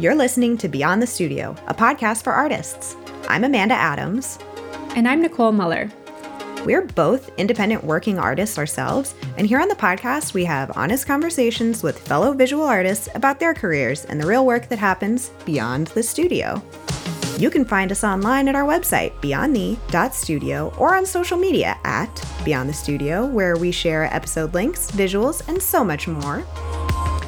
You're listening to Beyond the Studio, a podcast for artists. I'm Amanda Adams. And I'm Nicole Muller. We're both independent working artists ourselves, and here on the podcast, we have honest conversations with fellow visual artists about their careers and the real work that happens beyond the studio. You can find us online at our website, beyondthe.studio, or on social media at Beyond the Studio, where we share episode links, visuals, and so much more.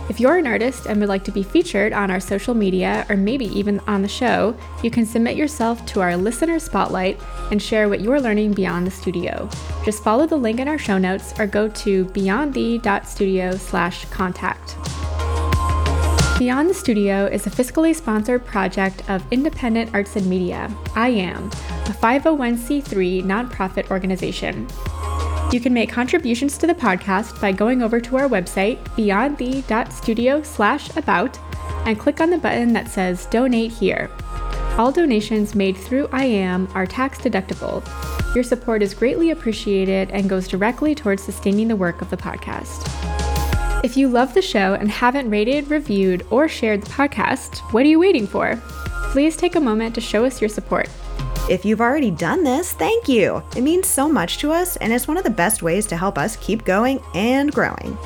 If you're an artist and would like to be featured on our social media or maybe even on the show, you can submit yourself to our listener spotlight and share what you're learning beyond the studio. Just follow the link in our show notes or go to beyondthe.studio slash contact. Beyond the Studio is a fiscally sponsored project of Independent Arts and Media, I AM, a 501c3 nonprofit organization. You can make contributions to the podcast by going over to our website, beyondthe.studio slash about, and click on the button that says Donate Here. All donations made through IAM are tax deductible. Your support is greatly appreciated and goes directly towards sustaining the work of the podcast. If you love the show and haven't rated, reviewed, or shared the podcast, what are you waiting for? Please take a moment to show us your support. If you've already done this, thank you. It means so much to us, and it's one of the best ways to help us keep going and growing.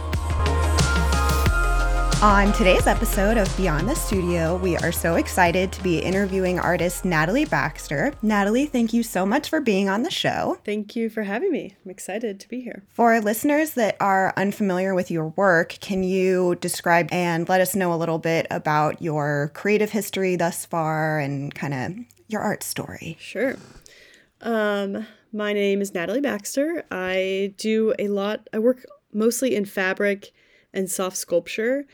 On today's episode of Beyond the Studio, we are so excited to be interviewing artist Natalie Baxter. Natalie, thank you so much for being on the show. Thank you for having me. I'm excited to be here. For listeners that are unfamiliar with your work, can you describe and let us know a little bit about your creative history thus far and kind of your art story? Sure. Um, my name is Natalie Baxter. I do a lot, I work mostly in fabric and soft sculpture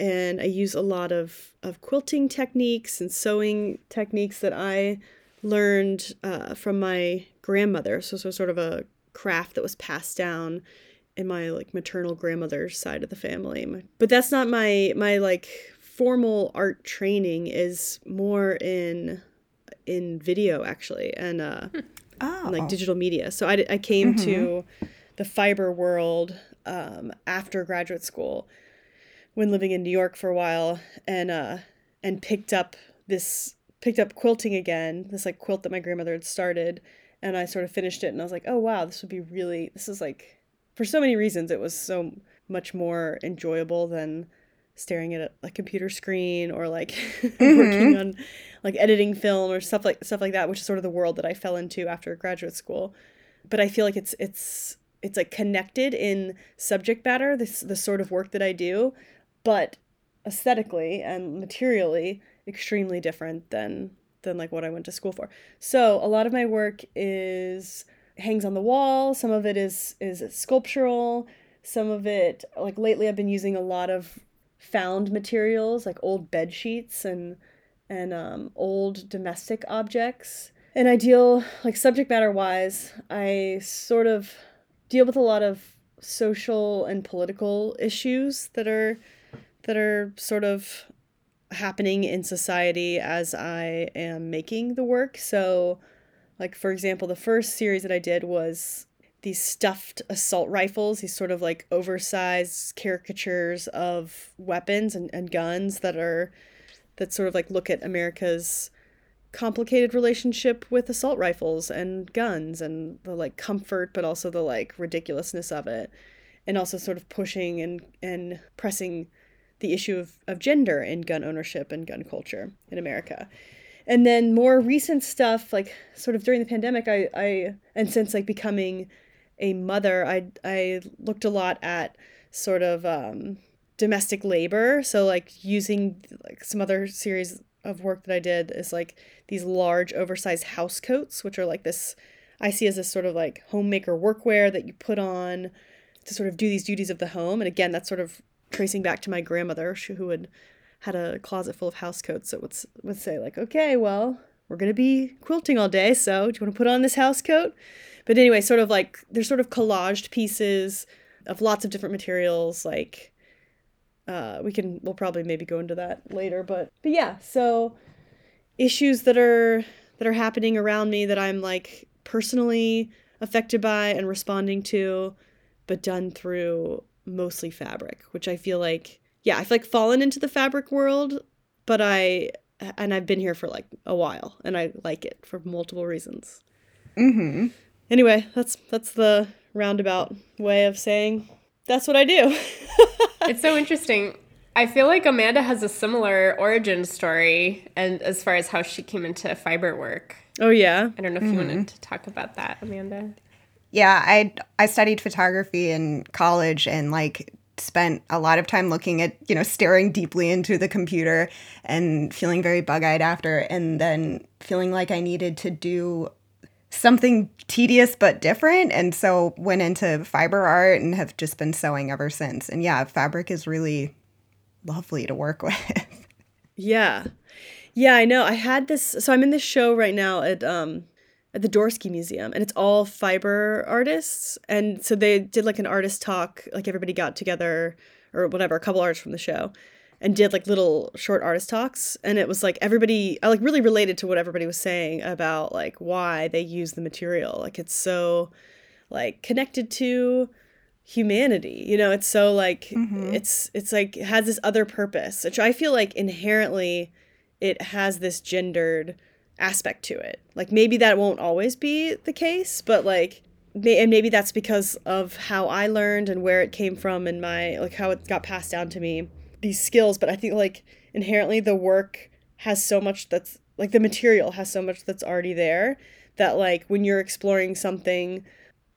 and I use a lot of, of quilting techniques and sewing techniques that I learned uh, from my grandmother. So, so sort of a craft that was passed down in my like maternal grandmother's side of the family. But that's not my my like formal art training is more in in video actually and uh oh. and, like digital media. So I, I came mm-hmm. to the fiber world um, after graduate school when living in New York for a while and uh and picked up this picked up quilting again, this like quilt that my grandmother had started and I sort of finished it and I was like, "Oh wow, this would be really this is like for so many reasons it was so much more enjoyable than staring at a, computer screen or like mm-hmm. working on like editing film or stuff like stuff like that, which is sort of the world that I fell into after graduate school. But I feel like it's it's it's like connected in subject matter, this the sort of work that I do, but aesthetically and materially extremely different than than like what I went to school for. So a lot of my work is hangs on the wall. Some of it is is sculptural. Some of it like lately I've been using a lot of found materials like old bed sheets and and um, old domestic objects. And I deal like subject matter wise, I sort of deal with a lot of social and political issues that are that are sort of happening in society as I am making the work. So, like, for example, the first series that I did was these stuffed assault rifles, these sort of like oversized caricatures of weapons and, and guns that are, that sort of like look at America's complicated relationship with assault rifles and guns and the like comfort, but also the like ridiculousness of it. And also sort of pushing and, and pressing the issue of, of gender in gun ownership and gun culture in America. And then more recent stuff, like sort of during the pandemic, I, I and since like becoming a mother, I I looked a lot at sort of um, domestic labor. So like using like some other series of work that I did is like these large oversized house coats, which are like this I see as this sort of like homemaker workwear that you put on to sort of do these duties of the home. And again, that's sort of tracing back to my grandmother who had had a closet full of house coats that would, would say like okay well we're to be quilting all day so do you want to put on this house coat but anyway sort of like they're sort of collaged pieces of lots of different materials like uh, we can we'll probably maybe go into that later but but yeah so issues that are that are happening around me that i'm like personally affected by and responding to but done through mostly fabric, which I feel like, yeah, I've like fallen into the fabric world but I and I've been here for like a while and I like it for multiple reasons. Mm-hmm. Anyway, that's that's the roundabout way of saying that's what I do. it's so interesting. I feel like Amanda has a similar origin story and as far as how she came into fiber work. Oh yeah. I don't know if mm-hmm. you wanted to talk about that, Amanda. Yeah, I I studied photography in college and like spent a lot of time looking at, you know, staring deeply into the computer and feeling very bug-eyed after and then feeling like I needed to do something tedious but different and so went into fiber art and have just been sewing ever since. And yeah, fabric is really lovely to work with. yeah. Yeah, I know. I had this so I'm in this show right now at um at the Dorsky Museum, and it's all fiber artists. And so they did like an artist talk, like everybody got together or whatever, a couple artists from the show, and did like little short artist talks. And it was like everybody, I like really related to what everybody was saying about like why they use the material. Like it's so like connected to humanity you know it's so like mm-hmm. it's it's like it has this other purpose which i feel like inherently it has this gendered aspect to it. Like maybe that won't always be the case, but like may- and maybe that's because of how I learned and where it came from and my like how it got passed down to me these skills, but I think like inherently the work has so much that's like the material has so much that's already there that like when you're exploring something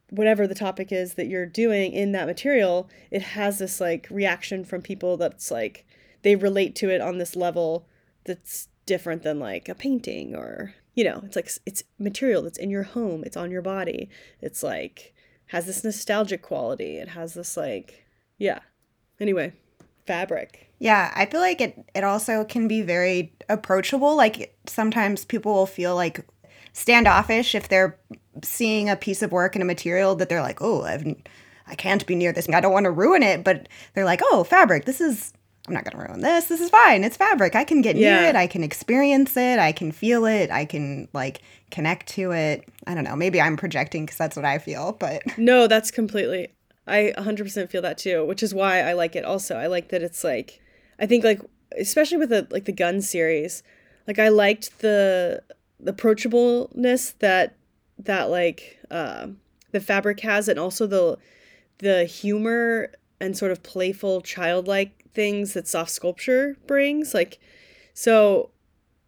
whatever the topic is that you're doing in that material, it has this like reaction from people that's like they relate to it on this level that's different than like a painting or you know it's like it's material that's in your home it's on your body it's like has this nostalgic quality it has this like yeah. Anyway fabric yeah i feel like it it also can be very approachable like sometimes people will feel like standoffish if they're seeing a piece of work and a material that they're like oh I've, i can't be near this i don't want to ruin it but they're like oh fabric this is I'm not going to ruin this. This is fine. It's fabric. I can get yeah. near it. I can experience it. I can feel it. I can like connect to it. I don't know. Maybe I'm projecting because that's what I feel, but. No, that's completely. I 100% feel that too, which is why I like it also. I like that it's like, I think like, especially with the like the gun series, like I liked the, the approachableness that, that like, uh, the fabric has and also the, the humor and sort of playful childlike things that soft sculpture brings like so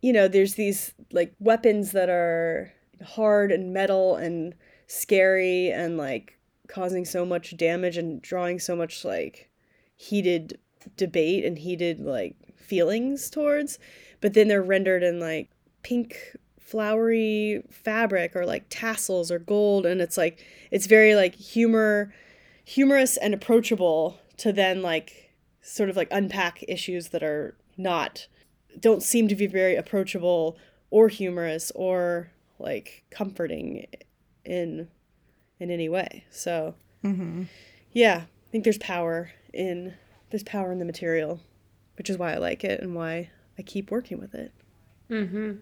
you know there's these like weapons that are hard and metal and scary and like causing so much damage and drawing so much like heated debate and heated like feelings towards but then they're rendered in like pink flowery fabric or like tassels or gold and it's like it's very like humor humorous and approachable to then like sort of like unpack issues that are not don't seem to be very approachable or humorous or like comforting in in any way. So mm-hmm. yeah, I think there's power in there's power in the material, which is why I like it and why I keep working with it. Mm-hmm.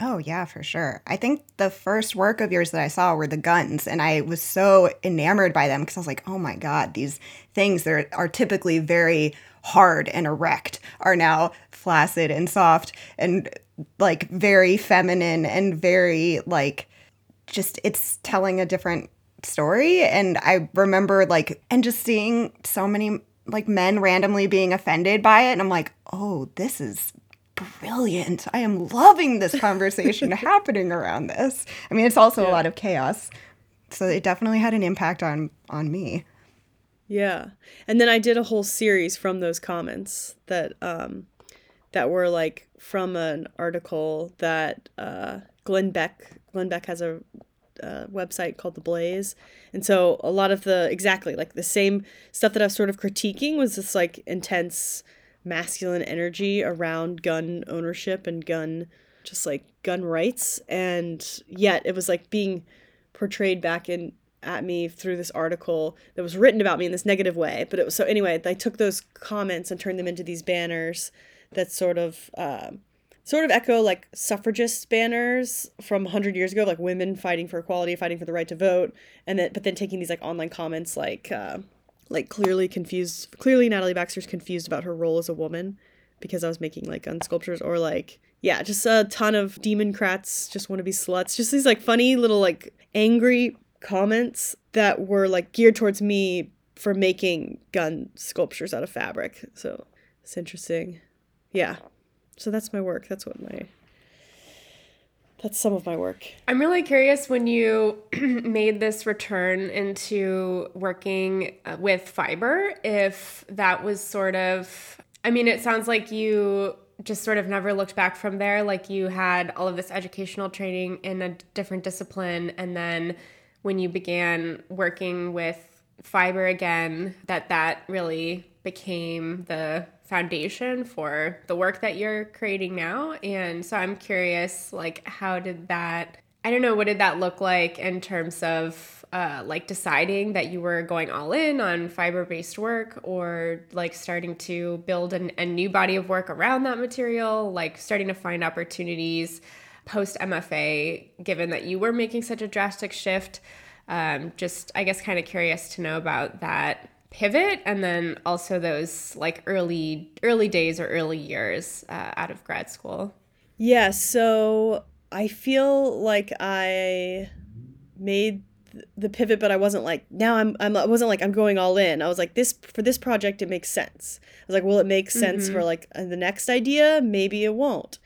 Oh, yeah, for sure. I think the first work of yours that I saw were the guns, and I was so enamored by them because I was like, oh my God, these things that are typically very hard and erect are now flaccid and soft and like very feminine and very like just it's telling a different story. And I remember like, and just seeing so many like men randomly being offended by it. And I'm like, oh, this is brilliant. I am loving this conversation happening around this. I mean, it's also yeah. a lot of chaos. So it definitely had an impact on on me. Yeah. And then I did a whole series from those comments that um that were like from an article that uh Glenn Beck Glenn Beck has a uh, website called The Blaze. And so a lot of the exactly like the same stuff that I was sort of critiquing was this like intense masculine energy around gun ownership and gun just like gun rights and yet it was like being portrayed back in at me through this article that was written about me in this negative way but it was so anyway i took those comments and turned them into these banners that sort of uh, sort of echo like suffragist banners from 100 years ago like women fighting for equality fighting for the right to vote and then but then taking these like online comments like uh, like clearly confused clearly Natalie Baxter's confused about her role as a woman because I was making like gun sculptures or like yeah, just a ton of democrats just want to be sluts. Just these like funny little like angry comments that were like geared towards me for making gun sculptures out of fabric. So it's interesting. Yeah. So that's my work. That's what my that's some of my work. I'm really curious when you made this return into working uh, with fiber, if that was sort of, I mean, it sounds like you just sort of never looked back from there. Like you had all of this educational training in a different discipline. And then when you began working with fiber again, that that really became the foundation for the work that you're creating now. And so I'm curious, like, how did that, I don't know, what did that look like in terms of uh, like deciding that you were going all in on fiber based work or like starting to build an, a new body of work around that material, like starting to find opportunities post MFA, given that you were making such a drastic shift? Um, just, I guess, kind of curious to know about that pivot and then also those like early early days or early years uh, out of grad school. Yeah so i feel like i made the pivot but i wasn't like now i'm, I'm i wasn't like i'm going all in. I was like this for this project it makes sense. I was like will it make sense mm-hmm. for like uh, the next idea? Maybe it won't.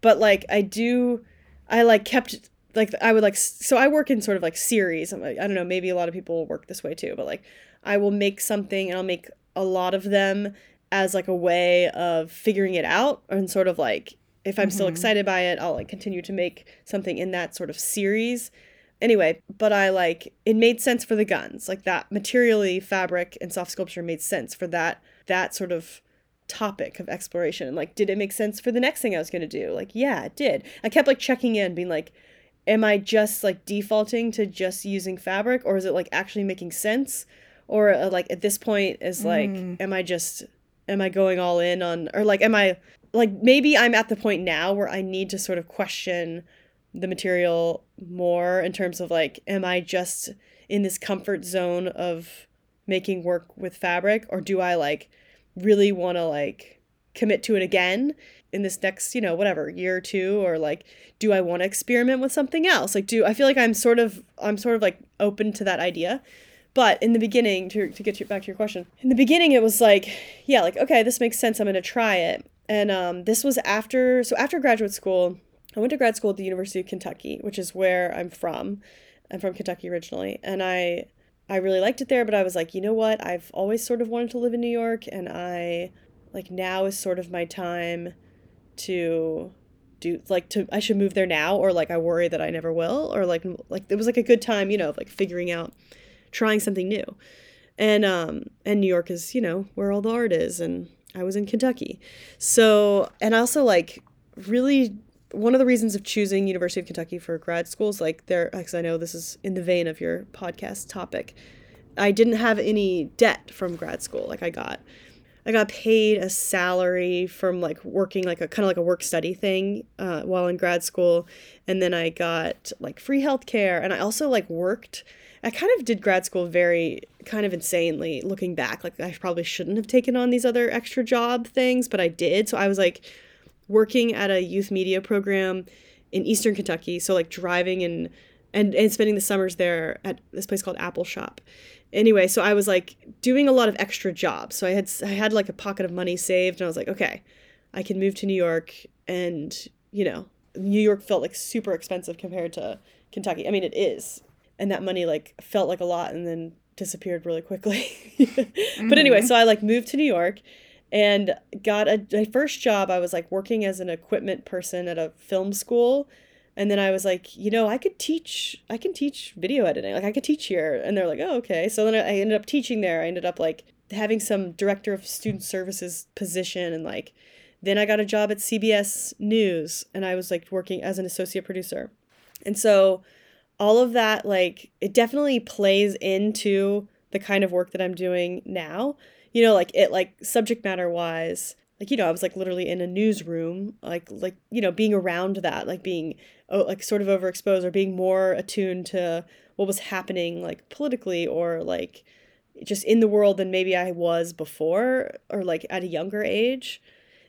But like i do i like kept like i would like so i work in sort of like series. I don't know maybe a lot of people work this way too but like I will make something and I'll make a lot of them as like a way of figuring it out and sort of like if I'm mm-hmm. still excited by it, I'll like continue to make something in that sort of series. Anyway, but I like it made sense for the guns. Like that materially fabric and soft sculpture made sense for that that sort of topic of exploration. And like did it make sense for the next thing I was going to do? Like yeah, it did. I kept like checking in being like am I just like defaulting to just using fabric or is it like actually making sense? Or uh, like at this point is like mm. am i just am i going all in on or like am i like maybe i'm at the point now where i need to sort of question the material more in terms of like am i just in this comfort zone of making work with fabric or do i like really want to like commit to it again in this next you know whatever year or two or like do i want to experiment with something else like do i feel like i'm sort of i'm sort of like open to that idea but in the beginning, to, to get to, back to your question, in the beginning, it was like, yeah, like, okay, this makes sense. I'm going to try it. And um, this was after, so after graduate school, I went to grad school at the University of Kentucky, which is where I'm from. I'm from Kentucky originally. And I, I really liked it there, but I was like, you know what? I've always sort of wanted to live in New York. And I, like, now is sort of my time to do like to I should move there now or like I worry that I never will or like like it was like a good time, you know, like figuring out trying something new. And um and New York is, you know, where all the art is and I was in Kentucky. So, and also like really one of the reasons of choosing University of Kentucky for grad schools like there because I know this is in the vein of your podcast topic. I didn't have any debt from grad school. Like I got I got paid a salary from like working like a kind of like a work study thing uh, while in grad school, and then I got like free healthcare, and I also like worked I kind of did grad school very kind of insanely looking back. Like I probably shouldn't have taken on these other extra job things, but I did. So I was like working at a youth media program in Eastern Kentucky, so like driving and and and spending the summers there at this place called Appalshop. Anyway, so I was like doing a lot of extra jobs. So I had I had like a pocket of money saved and I was like, okay, I can move to New York and, you know, New York felt like super expensive compared to Kentucky. I mean, it is and that money like felt like a lot and then disappeared really quickly. mm-hmm. But anyway, mm-hmm. so I like moved to New York and got a my first job I was like working as an equipment person at a film school and then I was like, you know, I could teach I can teach video editing. Like I could teach here and they're like, "Oh, okay." So then I ended up teaching there. I ended up like having some director of student services position and like then I got a job at CBS News and I was like working as an associate producer. And so all of that like it definitely plays into the kind of work that I'm doing now. You know, like it like subject matter wise, like you know, I was like literally in a newsroom, like like you know, being around that, like being oh, like sort of overexposed or being more attuned to what was happening like politically or like just in the world than maybe I was before or like at a younger age.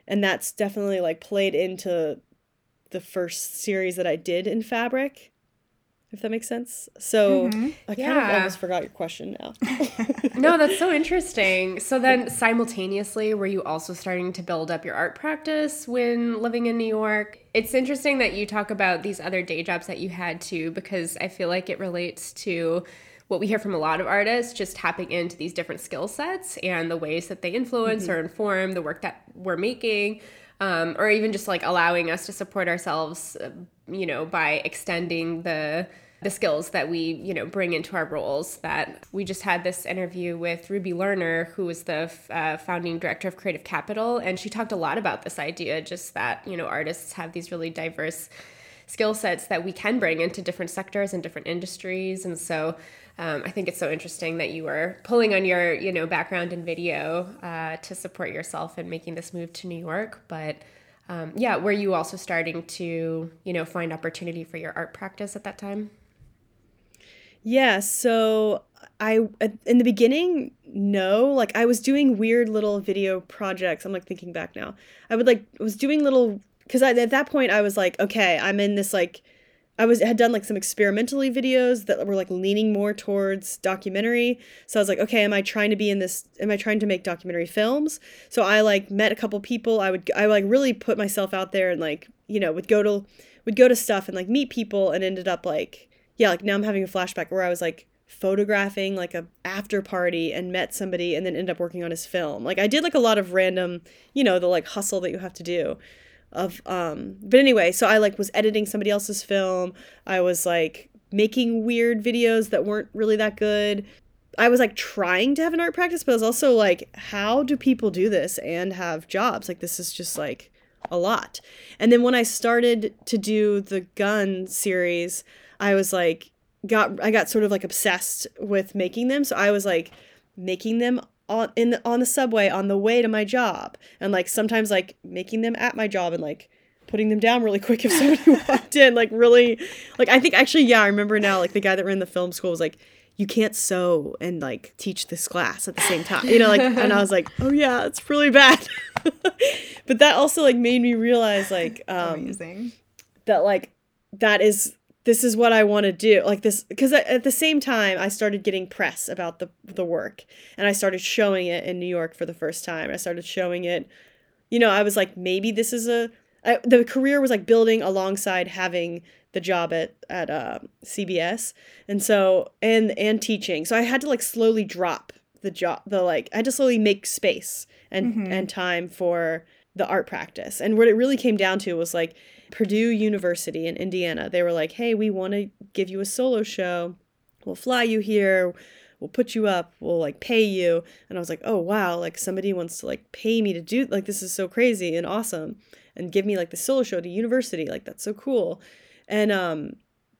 and that's definitely like played into the first series that I did in fabric if that makes sense. So mm-hmm. I kind yeah. of almost forgot your question now. no, that's so interesting. So then simultaneously, were you also starting to build up your art practice when living in New York? It's interesting that you talk about these other day jobs that you had too, because I feel like it relates to what we hear from a lot of artists just tapping into these different skill sets and the ways that they influence mm-hmm. or inform the work that we're making um, or even just like allowing us to support ourselves uh, you know by extending the the skills that we you know bring into our roles that we just had this interview with ruby lerner who is the uh, founding director of creative capital and she talked a lot about this idea just that you know artists have these really diverse skill sets that we can bring into different sectors and different industries and so um, I think it's so interesting that you were pulling on your, you know, background in video uh, to support yourself in making this move to New York. But um, yeah, were you also starting to, you know, find opportunity for your art practice at that time? Yeah. So I, in the beginning, no. Like I was doing weird little video projects. I'm like thinking back now. I would like was doing little because at that point I was like, okay, I'm in this like I was had done like some experimentally videos that were like leaning more towards documentary. So I was like, okay, am I trying to be in this am I trying to make documentary films? So I like met a couple people. I would I like really put myself out there and like, you know, would go to would go to stuff and like meet people and ended up like yeah, like now I'm having a flashback where I was like photographing like a after party and met somebody and then ended up working on his film. Like I did like a lot of random, you know, the like hustle that you have to do of um but anyway so i like was editing somebody else's film. I was like making weird videos that weren't really that good. I was like trying to have an art practice but i was also like how do people do this and have jobs? Like this is just like a lot. And then when i started to do the gun series i was like got i got sort of like obsessed with making them. So i was like making them on in the, on the subway on the way to my job. And like sometimes like making them at my job and like putting them down really quick if somebody walked in like really like i think actually yeah i remember now like the guy that ran the film school was like you can't sew and like teach this class at the same time you know like and i was like oh yeah it's really bad. But that also like made me realize like um Amazing. that like that is this is what I want to do. Like this, because at the same time, I started getting press about the, the work and I started showing it in New York for the first time. I started showing it, you know, I was like, maybe this is a, I, the career was like building alongside having the job at, at uh, CBS. And so, and, and teaching. So I had to like slowly drop the job, the like, I had to slowly make space and, mm-hmm. and time for the art practice. And what it really came down to was like, Purdue University in Indiana. They were like, hey, we want to give you a solo show. We'll fly you here. We'll put you up. We'll like pay you. And I was like, oh, wow. Like somebody wants to like pay me to do, like, this is so crazy and awesome. And give me like the solo show to university. Like, that's so cool. And, um,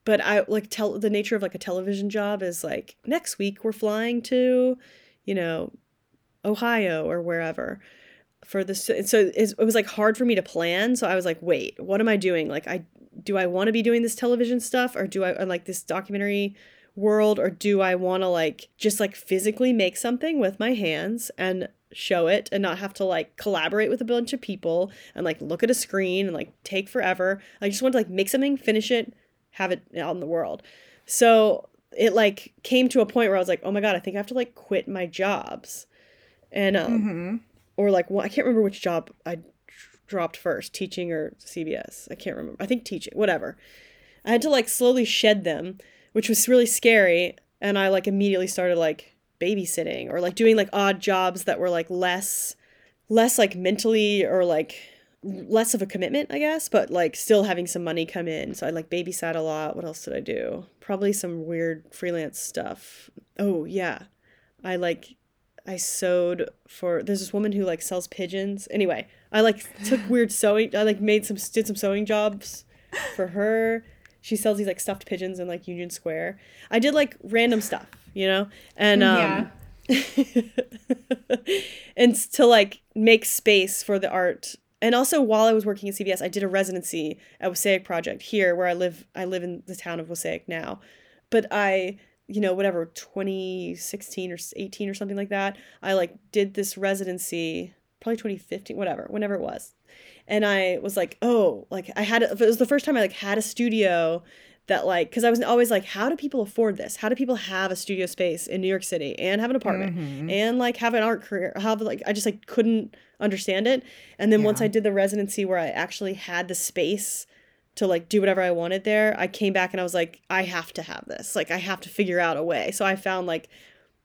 but I like tell the nature of like a television job is like next week we're flying to, you know, Ohio or wherever for this so it was like hard for me to plan so i was like wait what am i doing? Like i do i want to be doing this television stuff or do i like this documentary world or do i want to like just like physically make something with my hands and show it and not have to like collaborate with a bunch of people and like look at a screen and like take forever? I just want to like make something finish it have it out in the world. So it like came to a point where i was like oh my god i think i have to like quit my jobs. And um mm-hmm or like well, I can't remember which job I dropped first, teaching or CBS. I can't remember. I think teaching, whatever. I had to like slowly shed them, which was really scary, and I like immediately started like babysitting or like doing like odd jobs that were like less less like mentally or like less of a commitment, I guess, but like still having some money come in. So I like babysat a lot. What else did I do? Probably some weird freelance stuff. Oh, yeah. I like I sewed for there's this woman who like sells pigeons. Anyway, I like took weird sewing I like made some did some sewing jobs for her. She sells these like stuffed pigeons in like Union Square. I did like random stuff, you know? And um yeah. and to like make space for the art. And also while I was working at CBS, I did a residency at Wassaic Project here where I live I live in the town of Wassaic now. But I you know whatever 2016 or 18 or something like that i like did this residency probably 2015, whatever, whenever it was. And I was like, oh, like I had it was the first time I like had a studio that like because I was always like, how do people afford this? How do people have a studio space in New York City and have an apartment mm-hmm. and like have an art career? Have like I just like couldn't understand it. And then yeah. once I did the residency where I actually had the space to like do whatever I wanted there, I came back and I was like, I have to have this. Like I have to figure out a way. So I found like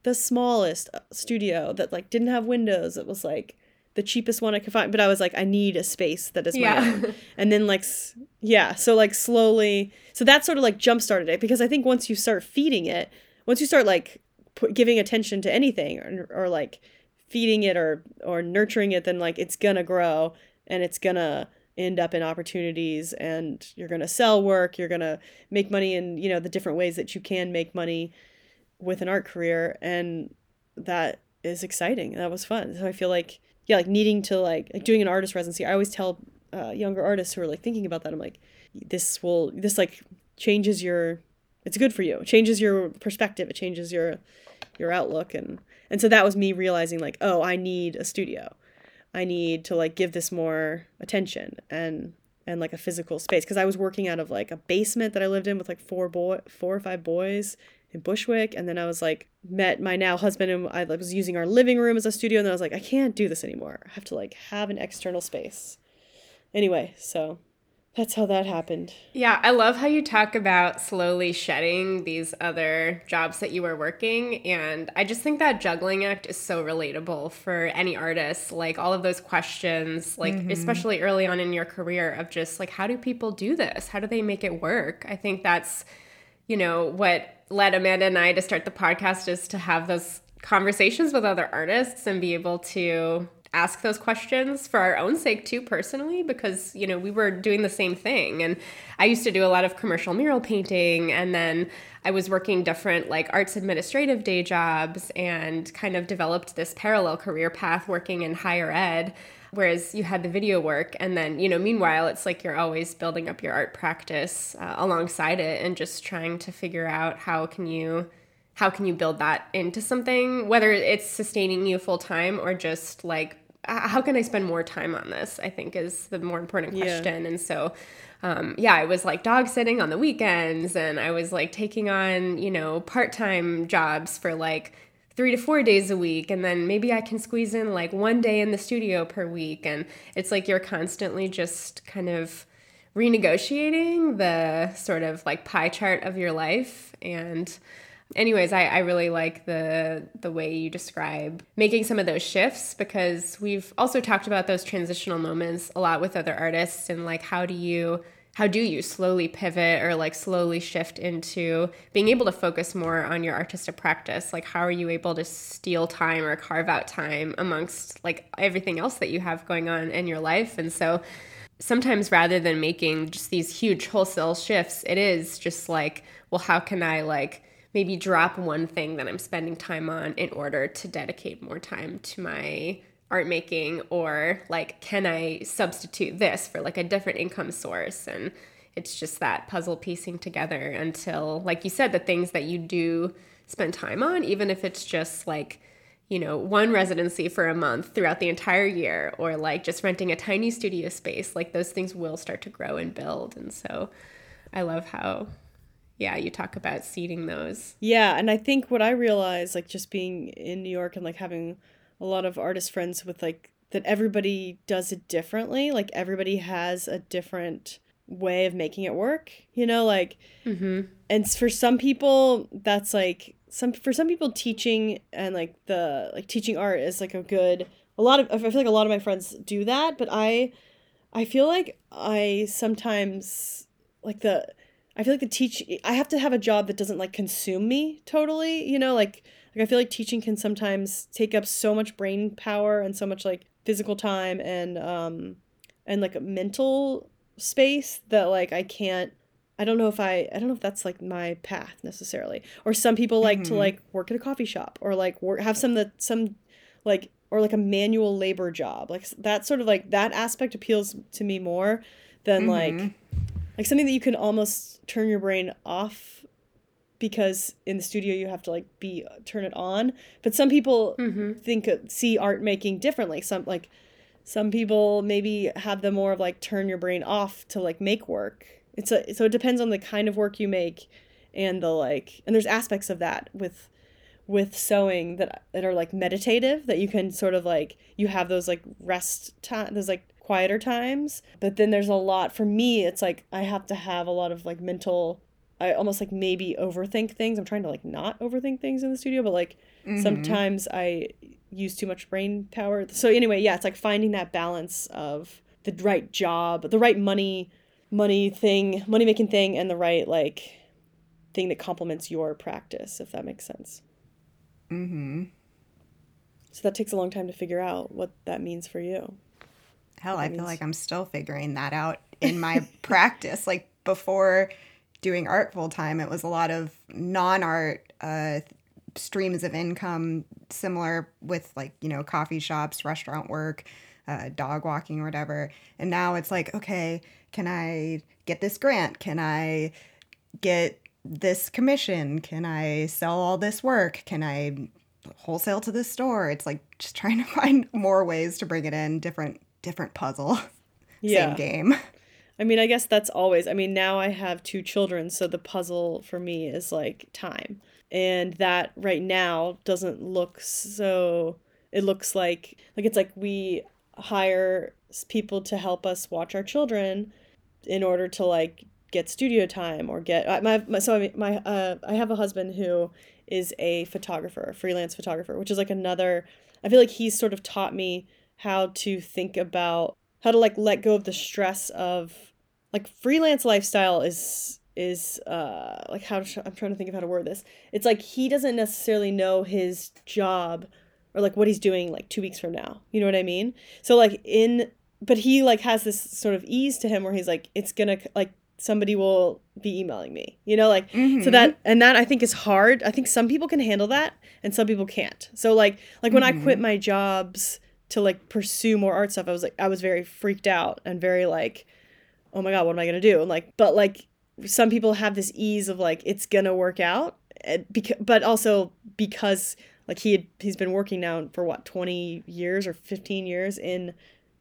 the smallest uh, studio that like didn't have windows. It was like the cheapest one I could find, but I was like, I need a space that is my yeah. own. And then like, yeah, so like slowly, so that sort of like jump started it because I think once you start feeding it, once you start like giving attention to anything or, or like feeding it or or nurturing it, then like it's gonna grow and it's gonna end up in opportunities and you're gonna sell work, you're gonna make money in you know the different ways that you can make money with an art career, and that is exciting. That was fun. So I feel like yeah, like needing to like like doing an artist residency. I always tell uh, younger artists who are like thinking about that. I'm like, this will this like changes your. It's good for you. It changes your perspective. It changes your your outlook and and so that was me realizing like, oh, I need a studio. I need to like give this more attention and and like a physical space because I was working out of like a basement that I lived in with like four boy four or five boys in Bushwick. And then I was like, met my now husband and I was using our living room as a studio. And then I was like, I can't do this anymore. I have to like have an external space. Anyway, so that's how that happened. Yeah, I love how you talk about slowly shedding these other jobs that you were working. And I just think that juggling act is so relatable for any artist. Like all of those questions, like mm-hmm. especially early on in your career, of just like, how do people do this? How do they make it work? I think that's, you know, what led Amanda and I to start the podcast is to have those conversations with other artists and be able to ask those questions for our own sake too personally because you know we were doing the same thing. And i used to do a lot of commercial mural painting and then i was working different like arts administrative day jobs and kind of developed this parallel career path working in higher ed whereas you had the video work. And then you know meanwhile it's like you're always building up your art practice uh, alongside it and just trying to figure out how can you how can you build that into something whether it's sustaining you full time or just like how can i spend more time on this i think is the more important question. Yeah. and so um, yeah, I was like dog sitting on the weekends and I was like taking on, you know, part time jobs for like three to four days a week. And then maybe i can squeeze in like one day in the studio per week. And it's like you're constantly just kind of renegotiating the sort of like pie chart of your life. And anyways I, I really like the the way you describe making some of those shifts because we've also talked about those transitional moments a lot with other artists and like how do you how do you slowly pivot or like slowly shift into being able to focus more on your artistic practice? Like how are you able to steal time or carve out time amongst like everything else that you have going on in your life? And so sometimes rather than making just these huge wholesale shifts it is just like well how can i like maybe drop one thing that i'm spending time on in order to dedicate more time to my art making or like can i substitute this for like a different income source? And it's just that puzzle piecing together until like you said the things that you do spend time on even if it's just like you know one residency for a month throughout the entire year or like just renting a tiny studio space like those things will start to grow and build. And so i love how yeah you talk about seeding those yeah and i think what i realized like just being in new york and like having a lot of artist friends with like that everybody does it differently. Like everybody has a different way of making it work, you know, like mm-hmm. and for some people that's like some for some people teaching and like the like teaching art is like a good a lot of I feel like a lot of my friends do that, but I I feel like I sometimes like the I feel like the teach I have to have a job that doesn't like consume me totally, you know, like like I feel like teaching can sometimes take up so much brain power and so much like physical time and um and like a mental space that like I can't I don't know if I I don't know if that's like my path necessarily. Or some people like mm-hmm. to like work at a coffee shop or like work have some that some like or like a manual labor job. Like that sort of like that aspect appeals to me more than mm-hmm. like like something that you can almost turn your brain off because in the studio you have to like be turn it on. But some people Mm-hmm. think see art making differently. Some like some people maybe have the more of like turn your brain off to like make work. It's a so it depends on the kind of work you make and the like and there's aspects of that with with sewing that that are like meditative that you can sort of like you have those like rest time those like quieter times but then there's a lot for me it's like i have to have a lot of like mental i almost like maybe overthink things. I'm trying to like not overthink things in the studio but like sometimes i use too much brain power. So anyway yeah it's like finding that balance of the right job the right money money thing money making thing and the right like thing that complements your practice if that makes sense. Mm-hmm. so that takes a long time to figure out what that means for you Hell, I feel like I'm still figuring that out in my practice. Like before doing art full time, it was a lot of non art uh, streams of income, similar with like, you know, coffee shops, restaurant work, uh, dog walking, or whatever. And now it's like, okay, can I get this grant? Can I get this commission? Can I sell all this work? Can I wholesale to the store? It's like just trying to find more ways to bring it in, different different puzzle. Yeah. Same game. I mean, I guess that's always. I mean, now I have two children, so the puzzle for me is like time. And that right now doesn't look so it looks like like it's like we hire people to help us watch our children in order to like get studio time or get I- my, my so I mean, my uh I have a husband who is a photographer, a freelance photographer, which is like another I feel like he's sort of taught me how to think about how to like let go of the stress of like freelance lifestyle is is uh like how to, I'm trying to think of how to word this. It's like he doesn't necessarily know his job or like what he's doing like 2 weeks from now. You know what I mean? So like in but he like has this sort of ease to him where he's like it's going to like somebody will be emailing me. You know like so that and that I think is hard. I think some people can handle that and some people can't. So like like when I quit my jobs to like pursue more art stuff, I was like I was very freaked out and very like oh my god, what am I gonna do? And like, but like some people have this ease of like it's gonna work out, eh, because but also because like he had he's been working now for what twenty years or fifteen years in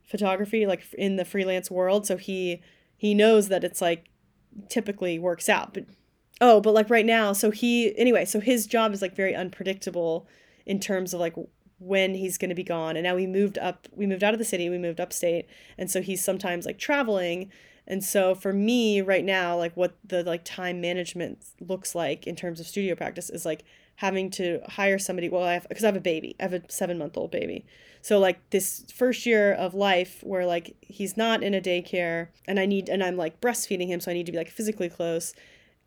photography, like in the freelance world, so he he knows that it's like typically works out. But oh, but like right now, so he anyway, so his job is like very unpredictable in terms of like when he's going to be gone. And now we moved up we moved out of the city we moved upstate. And so he's sometimes like traveling. And so for me right now like what the like time management looks like in terms of studio practice is like having to hire somebody well i have because i have a baby. I have a seven month old baby. So like this first year of life where like he's not in a daycare and i need and i'm like breastfeeding him so i need to be like physically close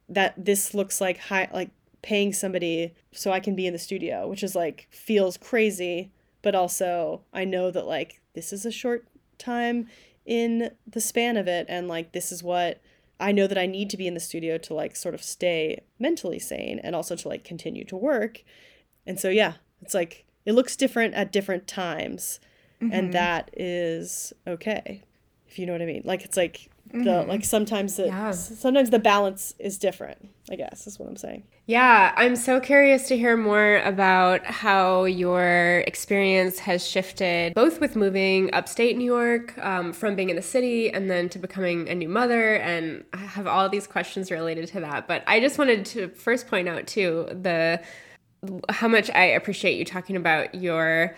that this looks like high like paying somebody so I can be in the studio, which is like feels crazy, but also I know that like this is a short time in the span of it and like this is what I know that I need to be in the studio to like sort of stay mentally sane and also to like continue to work. And so yeah, it's like it looks different at different times and mm-hmm. that is okay. If you know what I mean. Like it's like the like sometimes the Yeah. sometimes the balance is different, I guess is what I'm saying. Yeah, I'm so curious to hear more about how your experience has shifted, both with moving upstate New York um, from being in the city and then to becoming a new mother. And I have all these questions related to that. But I just wanted to first point out, too, the how much I appreciate you talking about your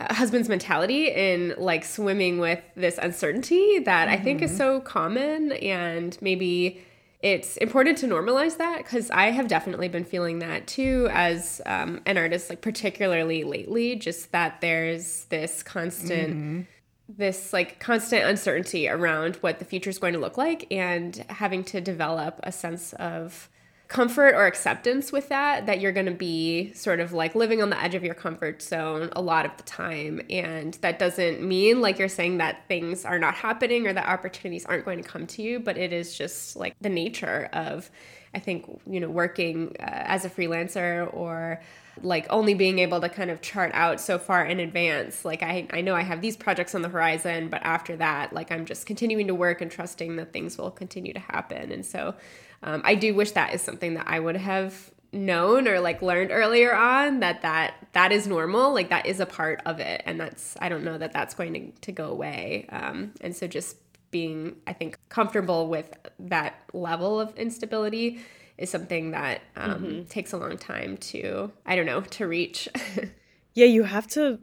husband's mentality in like swimming with this uncertainty that I think is so common and maybe it's important to normalize that because I have definitely been feeling that too as um, an artist, like particularly lately, just that there's this constant this like constant uncertainty around what the future is going to look like and having to develop a sense of comfort or acceptance with that that you're going to be sort of like living on the edge of your comfort zone a lot of the time. And that doesn't mean like you're saying that things are not happening or that opportunities aren't going to come to you but it is just like the nature of i think you know working uh, as a freelancer or like only being able to kind of chart out so far in advance. Like I, I know i have these projects on the horizon but after that like i'm just continuing to work and trusting that things will continue to happen. And so um, i do wish that is something that i would have known or like learned earlier on that that that is normal like that is a part of it and that's i don't know that that's going to, to go away um, and so just being i think comfortable with that level of instability is something that um, mm-hmm. takes a long time to i don't know to reach yeah you have to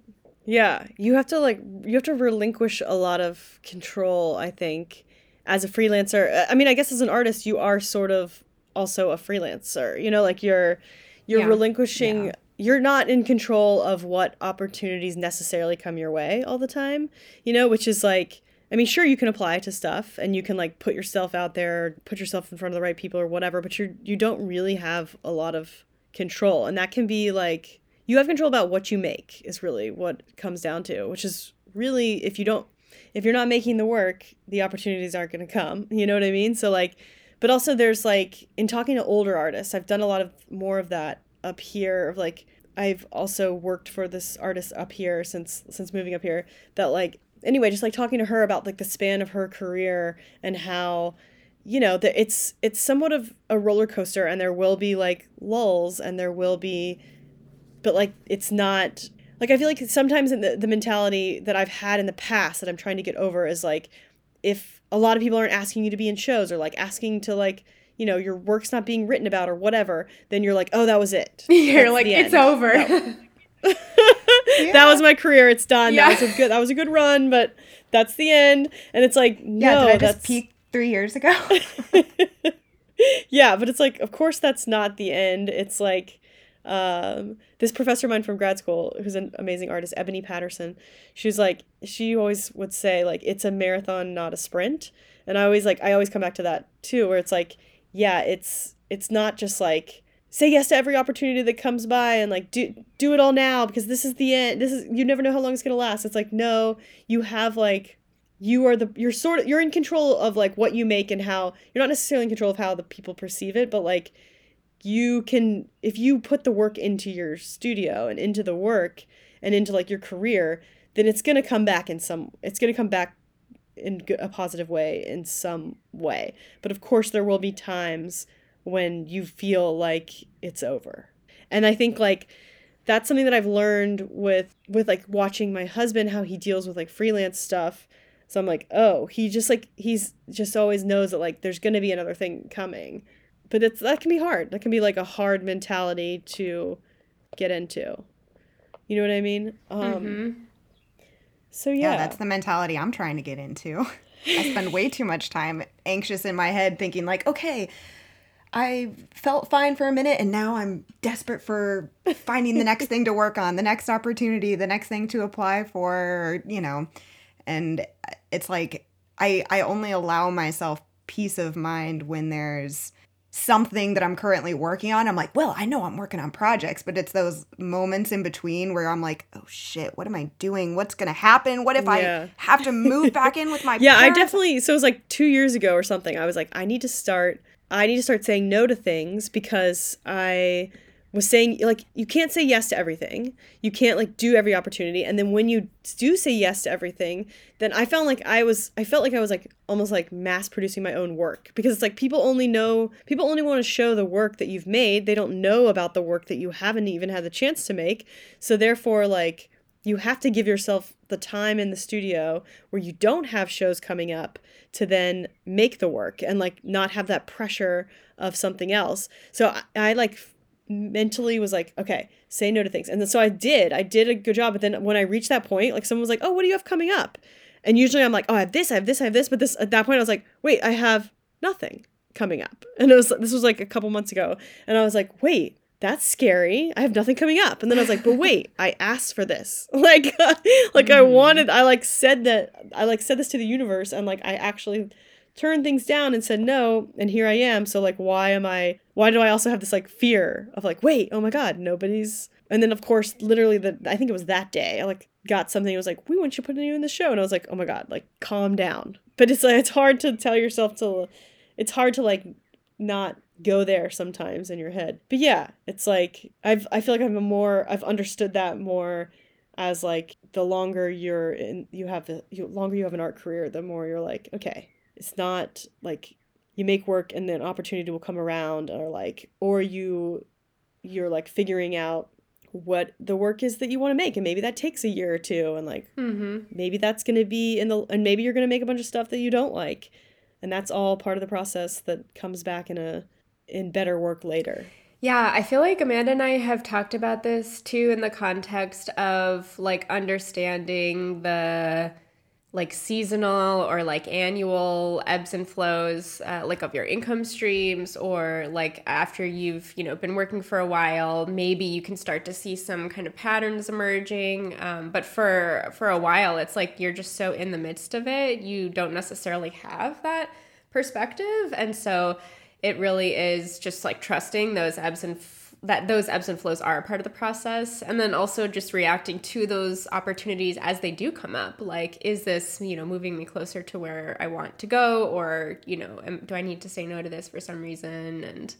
yeah you have to like you have to relinquish a lot of control i think as a freelancer uh, i mean i guess as an artist you are sort of also a freelancer. You know, like you're you're yeah. relinquishing yeah. you're not in control of what opportunities necessarily come your way all the time, you know, which is like I mean, sure you can apply to stuff and you can like put yourself out there, put yourself in front of the right people or whatever, but you're you don't really have a lot of control. And that can be like you have control about what you make is really what comes down to, which is really if you don't if you're not making the work, the opportunities aren't going to come. You know what I mean? So like but also there's like in talking to older artists i've done a lot of more of that up here of like i've also worked for this artist up here since since moving up here that like anyway just like talking to her about like the span of her career and how you know that it's it's somewhat of a roller coaster and there will be like lulls and there will be but like it's not like i feel like sometimes in the, the mentality that i've had in the past that i'm trying to get over is like if a lot of people aren't asking you to be in shows or like asking to like you know your work's not being written about or whatever then you're like oh that was it. You're That's like it's over. That, yeah. that, was my career. It's done. Yeah. that was a good that was a good run but that's the end. And it's like no yeah, that's just peak three years ago? Yeah but it's like of course that's not the end. It's like um, this professor of mine from grad school, who's an amazing artist, Ebony Patterson, she was like, she always would say, like, it's a marathon, not a sprint. And I always like, I always come back to that too, where it's like, yeah, it's, it's not just like, say yes to every opportunity that comes by and like do do it all now because this is the end this is you never know how long it's going to last it's like no you have like you are the you're sort of you're in control of like what you make and how you're not necessarily in control of how the people perceive it but like you can if you put the work into your studio and into the work and into like your career then it's going to come back in some it's going to come back in a positive way in some way. But of course there will be times when you feel like it's over. And i think like that's something that i've learned with with like watching my husband how he deals with like freelance stuff. So i'm like oh he just like he's just always knows that like there's going to be another thing coming but it's that can be hard. That can be like a hard mentality to get into. You know what I mean? Um, mm-hmm. So yeah. yeah, that's the mentality I'm trying to get into. I spend way too much time anxious in my head, thinking like, okay, I felt fine for a minute, and now I'm desperate for finding the next thing to work on, the next opportunity, the next thing to apply for, you know. And it's like I I only allow myself peace of mind when there's something that I'm currently working on, I'm like, well, I know I'm working on projects, but it's those moments in between where I'm like, oh shit, what am I doing? What's gonna happen? What if yeah. I have to move back in with my Yeah, parents? I definitely so it was like two years ago or something. I was like, I need to start I need to start saying no to things because I was saying like you can't say yes to everything. You can't like do every opportunity. And then when you do say yes to everything then i felt like i was i felt like i was like almost like mass producing my own work. Because it's like people only know people only want to show the work that you've made. They don't know about the work that you haven't even had the chance to make. So therefore like you have to give yourself the time in the studio where you don't have shows coming up to then make the work and like not have that pressure of something else. So I, I like mentally was like, okay, say no to things. And then, so I did. I did a good job. But then when I reached that point, like someone was like, oh, what do you have coming up? And usually I'm like, oh, I have this, I have this, I have this. But this at that point I was like, wait, I have nothing coming up. And it was this was like a couple months ago. And I was like, wait, that's scary. I have nothing coming up. And then I was like, but wait, I asked for this. Like like mm. I wanted I like said that I like said this to the universe and like I actually turned things down and said no and here i am. So like why am i why do i also have this like fear of like wait oh my god nobody's and then of course literally the i think it was that day i like got something it was like we want you to put you in the show and i was like oh my god like calm down. But it's like it's hard to tell yourself to it's hard to like not go there sometimes in your head. But yeah it's like i've i feel like i'm a more i've understood that more as like the longer you're in you have the you, longer you have an art career the more you're like okay it's not like you make work and then opportunity will come around or like or you you're like figuring out what the work is that you want to make and maybe that takes a year or two and like Mm-hmm. maybe that's going to be in the and maybe you're going to make a bunch of stuff that you don't like and that's all part of the process that comes back in a in better work later Yeah, I feel like Amanda and I have talked about this too in the context of like understanding the like seasonal or like annual ebbs and flows uh, like of your income streams or like after you've you know been working for a while maybe you can start to see some kind of patterns emerging. Um, but for for a while it's like you're just so in the midst of it you don't necessarily have that perspective. And so it really is just like trusting those ebbs and f- that those ebbs and flows are a part of the process. And then also just reacting to those opportunities as they do come up. Like is this you know moving me closer to where i want to go? Or you know do i need to say no to this for some reason? And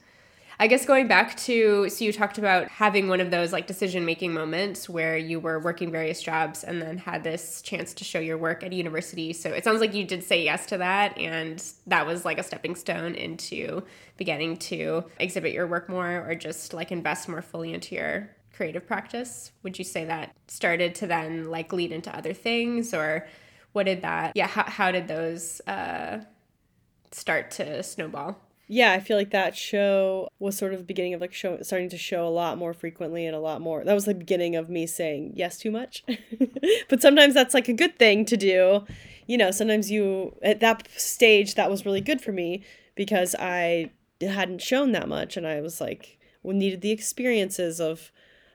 I guess going back to so you talked about having one of those like decision making moments where you were working various jobs and then had this chance to show your work at a university. So it sounds like you did say yes to that and that was like a stepping stone into beginning to exhibit your work more or just like invest more fully into your creative practice. Would you say that started to then like lead into other things or what did that yeah how, how did those uh start to snowball? Yeah, I feel like that show was sort of the beginning of like show starting to show a lot more frequently and a lot more. That was the beginning of me saying yes too much. but sometimes that's like a good thing to do. You know, sometimes you at that stage that was really good for me because I hadn't shown that much and I was like needed the experiences of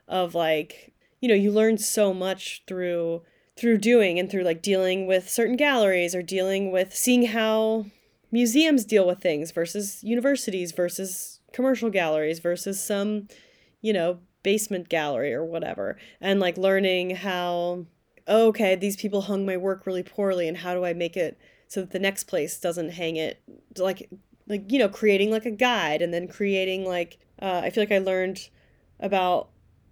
of like, you know, you learn so much through through doing and through like dealing with certain galleries or dealing with seeing how museums deal with things versus universities versus commercial galleries versus some you know basement gallery or whatever. And like learning how oh, okay these people hung my work really poorly and how do i make it so that the next place doesn't hang it? Like like you know creating like a guide and then creating like uh, i feel like i learned about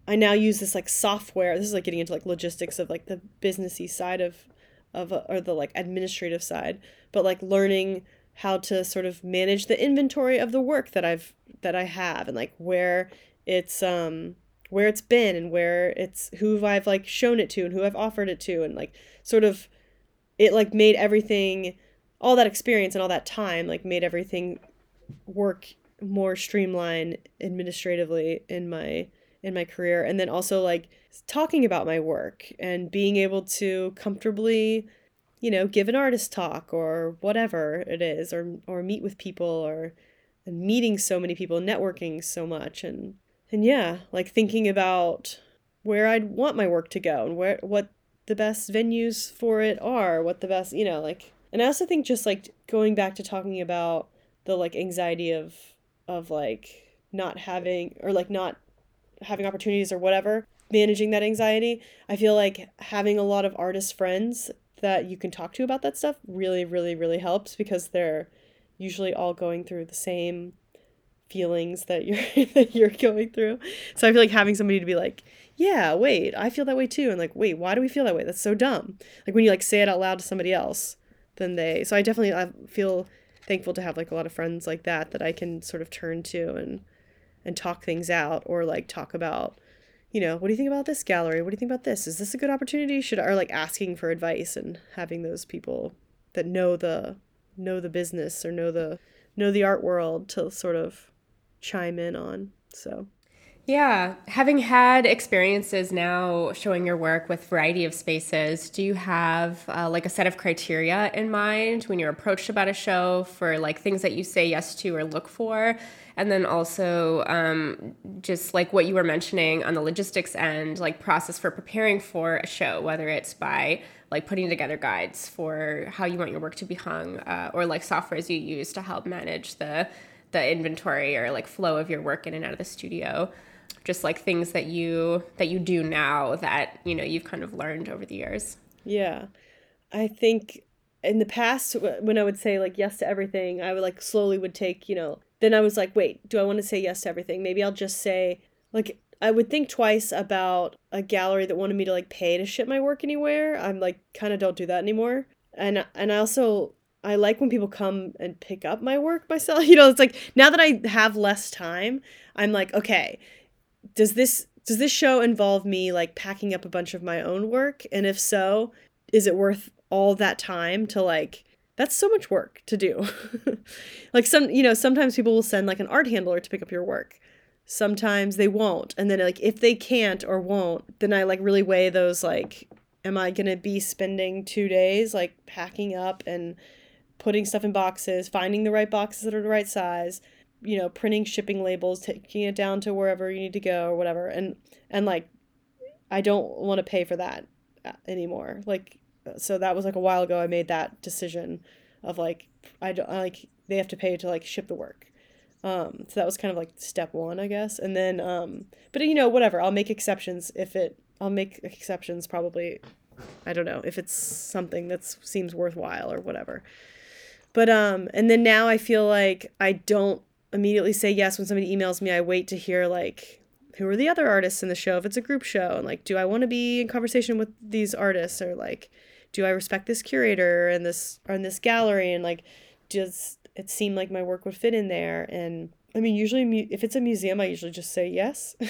i now use this like software. This is like getting into like logistics of like the businessy side of of or the like administrative side but like learning how to sort of manage the inventory of the work that I've that I have and like where it's um where it's been and where it's who I've like shown it to and who I've offered it to and like sort of it like made everything all that experience and all that time like made everything work more streamlined administratively in my in my career. And then also like talking about my work and being able to comfortably you know, give an artist talk or whatever it is, or or meet with people or meeting so many people, networking so much and and yeah, like thinking about where I'd want my work to go and where what the best venues for it are, what the best, you know, like and I also think just like going back to talking about the like anxiety of of like not having or like not having opportunities or whatever, managing that anxiety. I feel like having a lot of artist friends that you can talk to about that stuff really, really, really helps because they're usually all going through the same feelings that you're that you're going through. So I feel like having somebody to be like, yeah, wait, I feel that way too, and like, wait, why do we feel that way? That's so dumb. Like when you like say it out loud to somebody else, then they. So I definitely I feel thankful to have like a lot of friends like that that I can sort of turn to and and talk things out or like talk about you know, what do you think about this gallery? What do you think about this? Is this a good opportunity? Should or like asking for advice and having those people that know the know the business or know the know the art world to sort of chime in on. So yeah, having had experiences now showing your work with variety of spaces, do you have uh, like a set of criteria in mind when you're approached about a show for like things that you say yes to or look for? And then also um, just like what you were mentioning on the logistics end like process for preparing for a show whether it's by like putting together guides for how you want your work to be hung uh, or like softwares you use to help manage the the inventory or like flow of your work in and out of the studio. Just like things that you that you do now that you know you've kind of learned over the years. Yeah. I think in the past when i would say like yes to everything i would like slowly would take you know then I was like, wait, do I want to say yes to everything? Maybe I'll just say, like, I would think twice about a gallery that wanted me to like pay to ship my work anywhere. I'm like, kind of don't do that anymore. And and I also I like when people come and pick up my work myself. You know, it's like now that I have less time, I'm like, okay, does this does this show involve me like packing up a bunch of my own work and if so is it worth all that time to like that's so much work to do. Like some you know sometimes people will send like an art handler to pick up your work. Sometimes they won't and then like if they can't or won't then i like really weigh those like am i going to be spending 2 days like packing up and putting stuff in boxes finding the right boxes that are the right size you know printing shipping labels taking it down to wherever you need to go or whatever and and like i don't want to pay for that uh, anymore. Like so that was like a while ago i made that decision of like i don't like they have to pay to like ship the work. Um so that was kind of like step one i guess. And then um but you know whatever. I'll make exceptions if it i'll make exceptions probably i don't know if it's something that seems worthwhile or whatever. But um and then now i feel like i don't immediately say yes. When somebody emails me i wait to hear like who are the other artists in the show? If it's a group show and like do i want to be in conversation with these artists or like do I respect this curator and this or in this gallery? And like does it seem like my work would fit in there? And I mean usually if it's a museum I usually just say yes.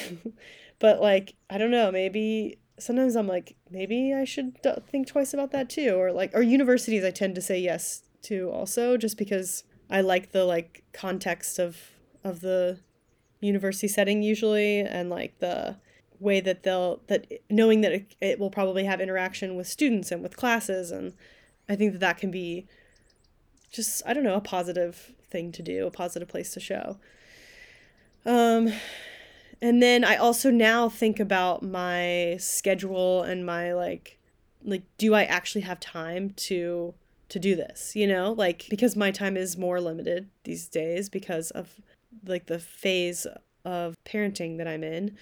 But like I don't know maybe sometimes I'm like maybe I should think twice about that too. Or like or universities I tend to say yes to also just because I like the like context of of the university setting usually and like the way that they'll that knowing that it, it will probably have interaction with students and with classes and i think that that can be just i don't know a positive thing to do a positive place to show. Um and then i also now think about my schedule and my like like do i actually have time to to do this you know? Like because my time is more limited these days because of like the phase of parenting that i'm in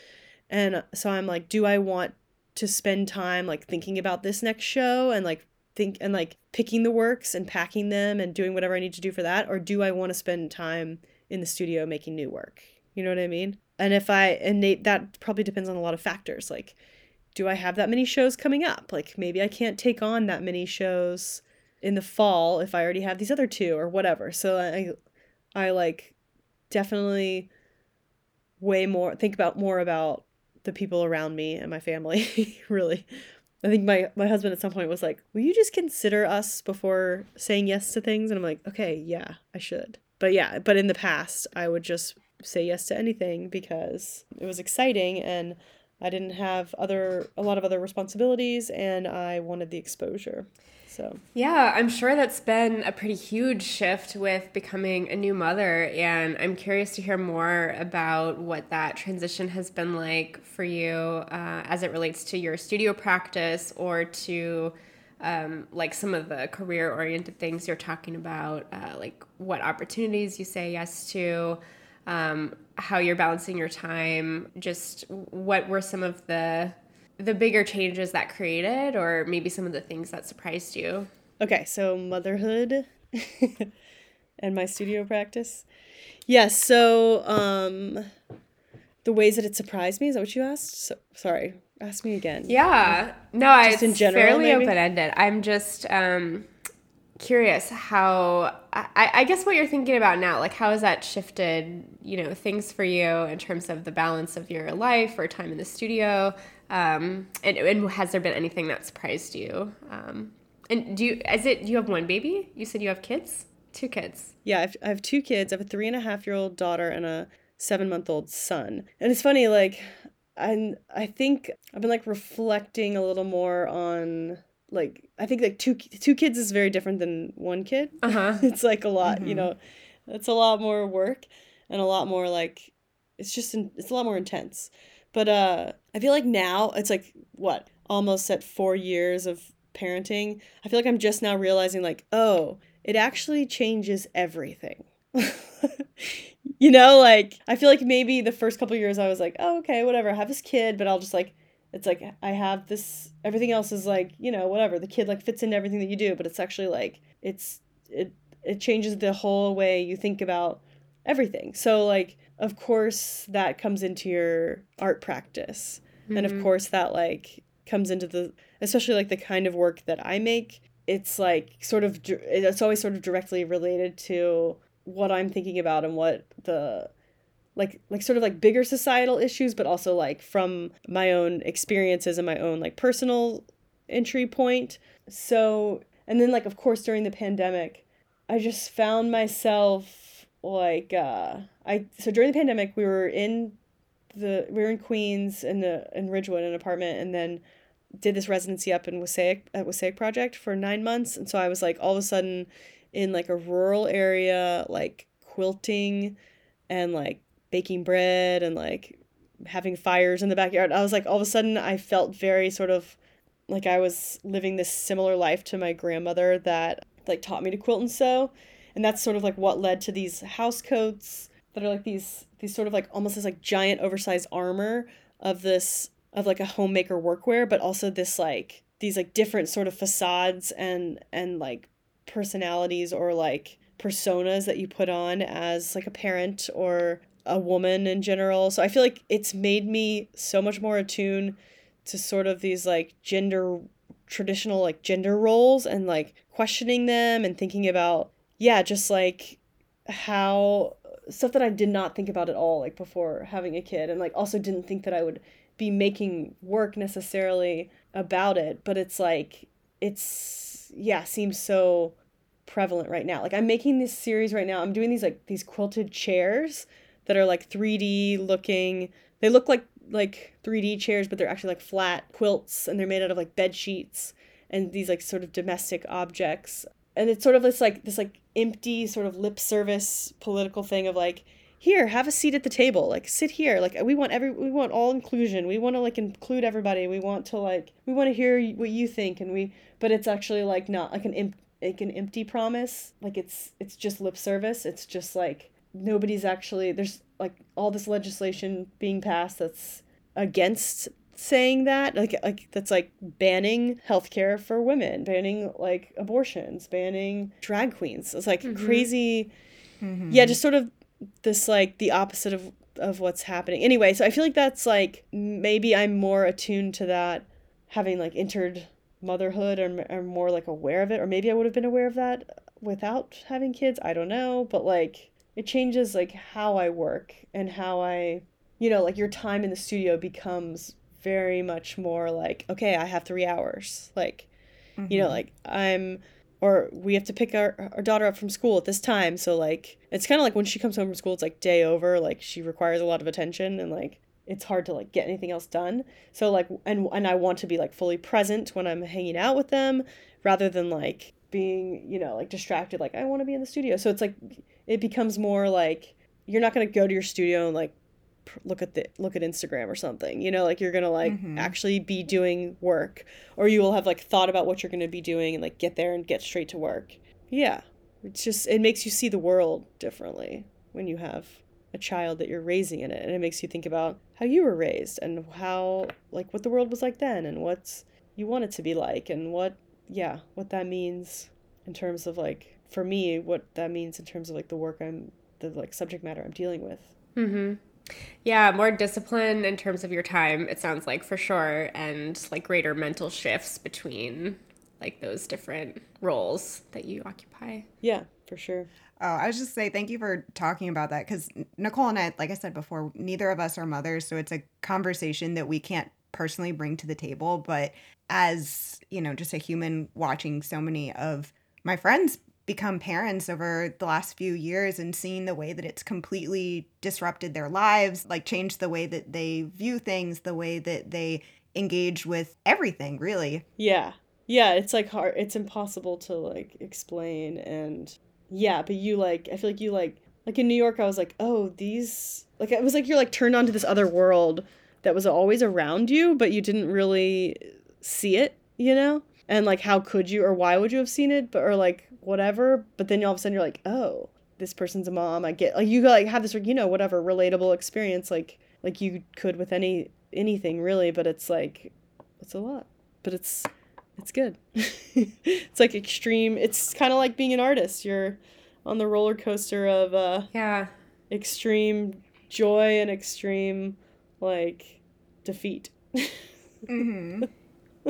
and so I'm like, do I want to spend time like thinking about this next show and like think and like picking the works and packing them and doing whatever I need to do for that? Or do I want to spend time in the studio making new work? You know what I mean? And if I, and that probably depends on a lot of factors. Like, do I have that many shows coming up? Like, maybe I can't take on that many shows in the fall if I already have these other two or whatever. So I, I like definitely way more, think about more about the people around me and my family really. I think my my husband at some point was like will you just consider us before saying yes to things? And i'm like okay yeah i should. But yeah but in the past i would just say yes to anything because it was exciting and i didn't have other a lot of other responsibilities and i wanted the exposure so, yeah, I'm sure that's been a pretty huge shift with becoming a new mother. And I'm curious to hear more about what that transition has been like for you uh, as it relates to your studio practice or to um, like some of the career oriented things you're talking about, uh, like what opportunities you say yes to. Um, how you're balancing your time, just what were some of the the bigger changes that created or maybe some of the things that surprised you? Okay, so motherhood and my studio practice. Yes, yeah, so um the ways that it surprised me, is that what you asked? So, sorry, ask me again. Yeah. No, I just it's in general, fairly open ended. I'm just um curious how I, I guess what you're thinking about now like how has that shifted you know things for you in terms of the balance of your life or time in the studio um, and, and has there been anything that surprised you um, and do you is it do you have one baby you said you have kids two kids yeah I've, I have two kids i have a three and a half year old daughter and a seven month old son and it's funny like and I think I've been like reflecting a little more on like I think like two two kids is very different than one kid. Uh-huh. it's like a lot, mm-hmm. you know. It's a lot more work and a lot more like it's just in, it's a lot more intense. But uh I feel like now it's like what almost at 4 years of parenting. I feel like I'm just now realizing like, oh, it actually changes everything. you know, like I feel like maybe the first couple years I was like, oh, okay, whatever, I have this kid, but I'll just like it's like I have this everything else is like, you know, whatever. The kid like fits into everything that you do, but it's actually like it's it it changes the whole way you think about everything. So like of course that comes into your art practice. Mm-hmm. And of mm-hmm. course that like comes into the especially like the kind of work that I make. It's like sort of it's always sort of directly related to what I'm thinking about and what the like like sort of like bigger societal issues but also like from my own experiences and my own like personal entry point so and then like of course during the pandemic i just found myself like uh i so during the pandemic we were in the we were in queens in the in ridgewood an apartment and then did this residency up in Wassaic at Wassaic Project for nine months, and so I was like all of a sudden in like a rural area, like quilting and like baking bread and like having fires in the backyard. I was like all of a sudden I felt very sort of like I was living this similar life to my grandmother that like taught me to quilt and sew, and that's sort of like what led to these house coats that are like these these sort of like almost this like giant oversized armor of this of like a homemaker workwear, but also this like these like different sort of facades and and like personalities or like personas that you put on as like a parent or a woman in general. So I feel like it's made me so much more attuned to sort of these like gender traditional like gender roles and like questioning them and thinking about yeah, just like how stuff that I did not think about at all like before having a kid and like also didn't think that I would be making work necessarily about it, but it's like it's yeah, seems so prevalent right now. Like I'm making this series right now. I'm doing these like these quilted chairs that are like 3D looking. They look like like 3D chairs, but they're actually like flat quilts and they're made out of like bed sheets and these like sort of domestic objects. And it's sort of this like this like empty sort of lip service political thing of like here have a seat at the table. Like sit here. Like we want every we want all inclusion. We want to like include everybody. We want to like we want to hear what you think. And we but it's actually like not like an imp, like an empty promise. Like it's it's just lip service. It's just like nobody's actually there's like all this legislation being passed that's against saying that like like that's like banning healthcare for women banning like abortions banning drag queens it's like mm-hmm. crazy mm-hmm. yeah just sort of this like the opposite of of what's happening. Anyway, so I feel like that's like maybe I'm more attuned to that having like entered motherhood or, or more like aware of it or maybe I would have been aware of that without having kids. I don't know, but like it changes like how I work and how I you know, like your time in the studio becomes very much more like okay, I have 3 hours. Like mm-hmm. you know, mm-hmm. like I'm or we have to pick our, our daughter up from school at this time so like it's kind of like when she comes home from school it's like day over like she requires a lot of attention and like it's hard to like get anything else done so like and and i want to be like fully present when i'm hanging out with them rather than like being you know like distracted like i want to be in the studio so it's like it becomes more like you're not going to go to your studio and like look at the look at Instagram or something. You know, like you're gonna like mm-hmm. actually be doing work, or you will have like thought about what you're gonna be doing and like get there and get straight to work. Yeah, it's just it makes you see the world differently when you have a child that you're raising in it, and it makes you think about how you were raised and how like what the world was like then and what's you want it to be like and what yeah what that means in terms of like for me what that means in terms of like the work I'm the like subject matter I'm dealing with. Mm-hmm. Yeah, more discipline in terms of your time, it sounds like for sure, and like greater mental shifts between like those different roles that you occupy. Yeah, for sure. Oh, I was just say thank you for talking about that because Nicole and I, like I said before, neither of us are mothers, so it's a conversation that we can't personally bring to the table. But as you know, just a human watching so many of my friends become parents over the last few years and seeing the way that it's completely disrupted their lives, like changed the way that they view things, the way that they engage with everything, really. Yeah. Yeah, it's like hard it's impossible to like explain and yeah, but you like I feel like you like like in New York I was like, "Oh, these like it was like you're like turned on to this other world that was always around you, but you didn't really see it, you know? And like how could you or why would you have seen it? But or like whatever but then all of a sudden you're like oh this person's a mom i get like you like have this you know whatever relatable experience like like you could with any anything really but it's like it's a lot but it's it's good. It's like extreme it's kind of like being an artist you're on the roller coaster of uh yeah. extreme joy and extreme like defeat. Mm-hmm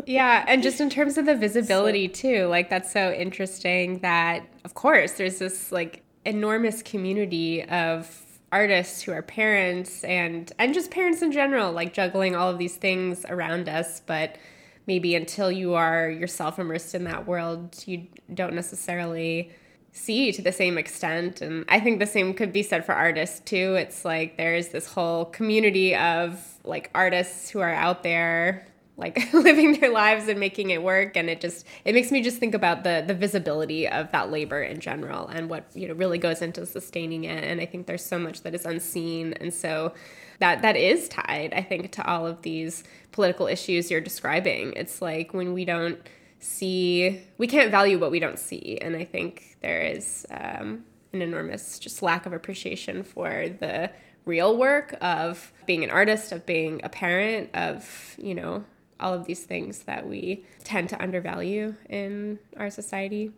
yeah, and just in terms of the visibility so. too, like that's so interesting that of course there's this like enormous community of artists who are parents and and just parents in general like juggling all of these things around us but maybe until you are yourself immersed in that world you don't necessarily see to the same extent and i think the same could be said for artists too it's like there's this whole community of like artists who are out there like living their lives and making it work. And it just it makes me just think about the the visibility of that labor in general and what you know really goes into sustaining it. And i think there's so much that is unseen. And so that that is tied i think to all of these political issues you're describing. It's like when we don't see we can't value what we don't see. And i think there is um, an enormous just lack of appreciation for the real work of being an artist of being a parent of you know all of these things that we tend to undervalue in our society.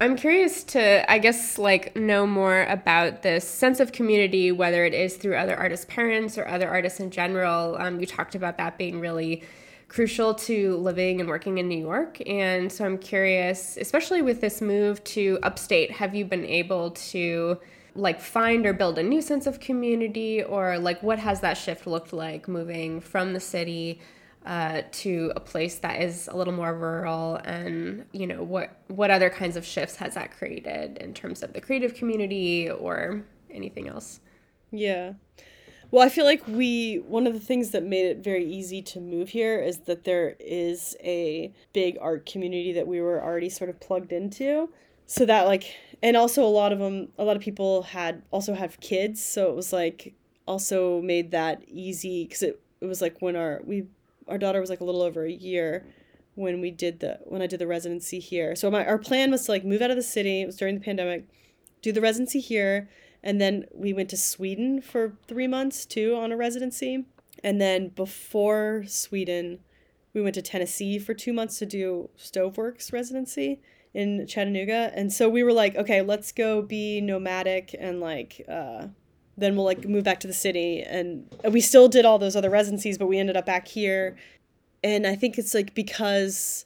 I'm curious to, I guess, like know more about this sense of community, whether it is through other artists' parents or other artists in general. Um, you talked about that being really crucial to living and working in New York. And so I'm curious, especially with this move to upstate, have you been able to like find or build a new sense of community or like what has that shift looked like moving from the city uh, to a place that is a little more rural and you know what what other kinds of shifts has that created in terms of the creative community or anything else? Yeah. Well i feel like we one of the things that made it very easy to move here is that there is a big art community that we were already sort of plugged into. So that like and also a lot of them a lot of people had also have kids. So it was like also made that easy because it, it was like when our we our daughter was like a little over a year when we did the when I did the residency here. So my our plan was to like move out of the city. It was during the pandemic, do the residency here, and then we went to Sweden for three months too on a residency. And then before Sweden, we went to Tennessee for two months to do Stoveworks residency in Chattanooga. And so we were like, okay, let's go be nomadic and like uh, then we'll like move back to the city and we still did all those other residencies but we ended up back here. And i think it's like because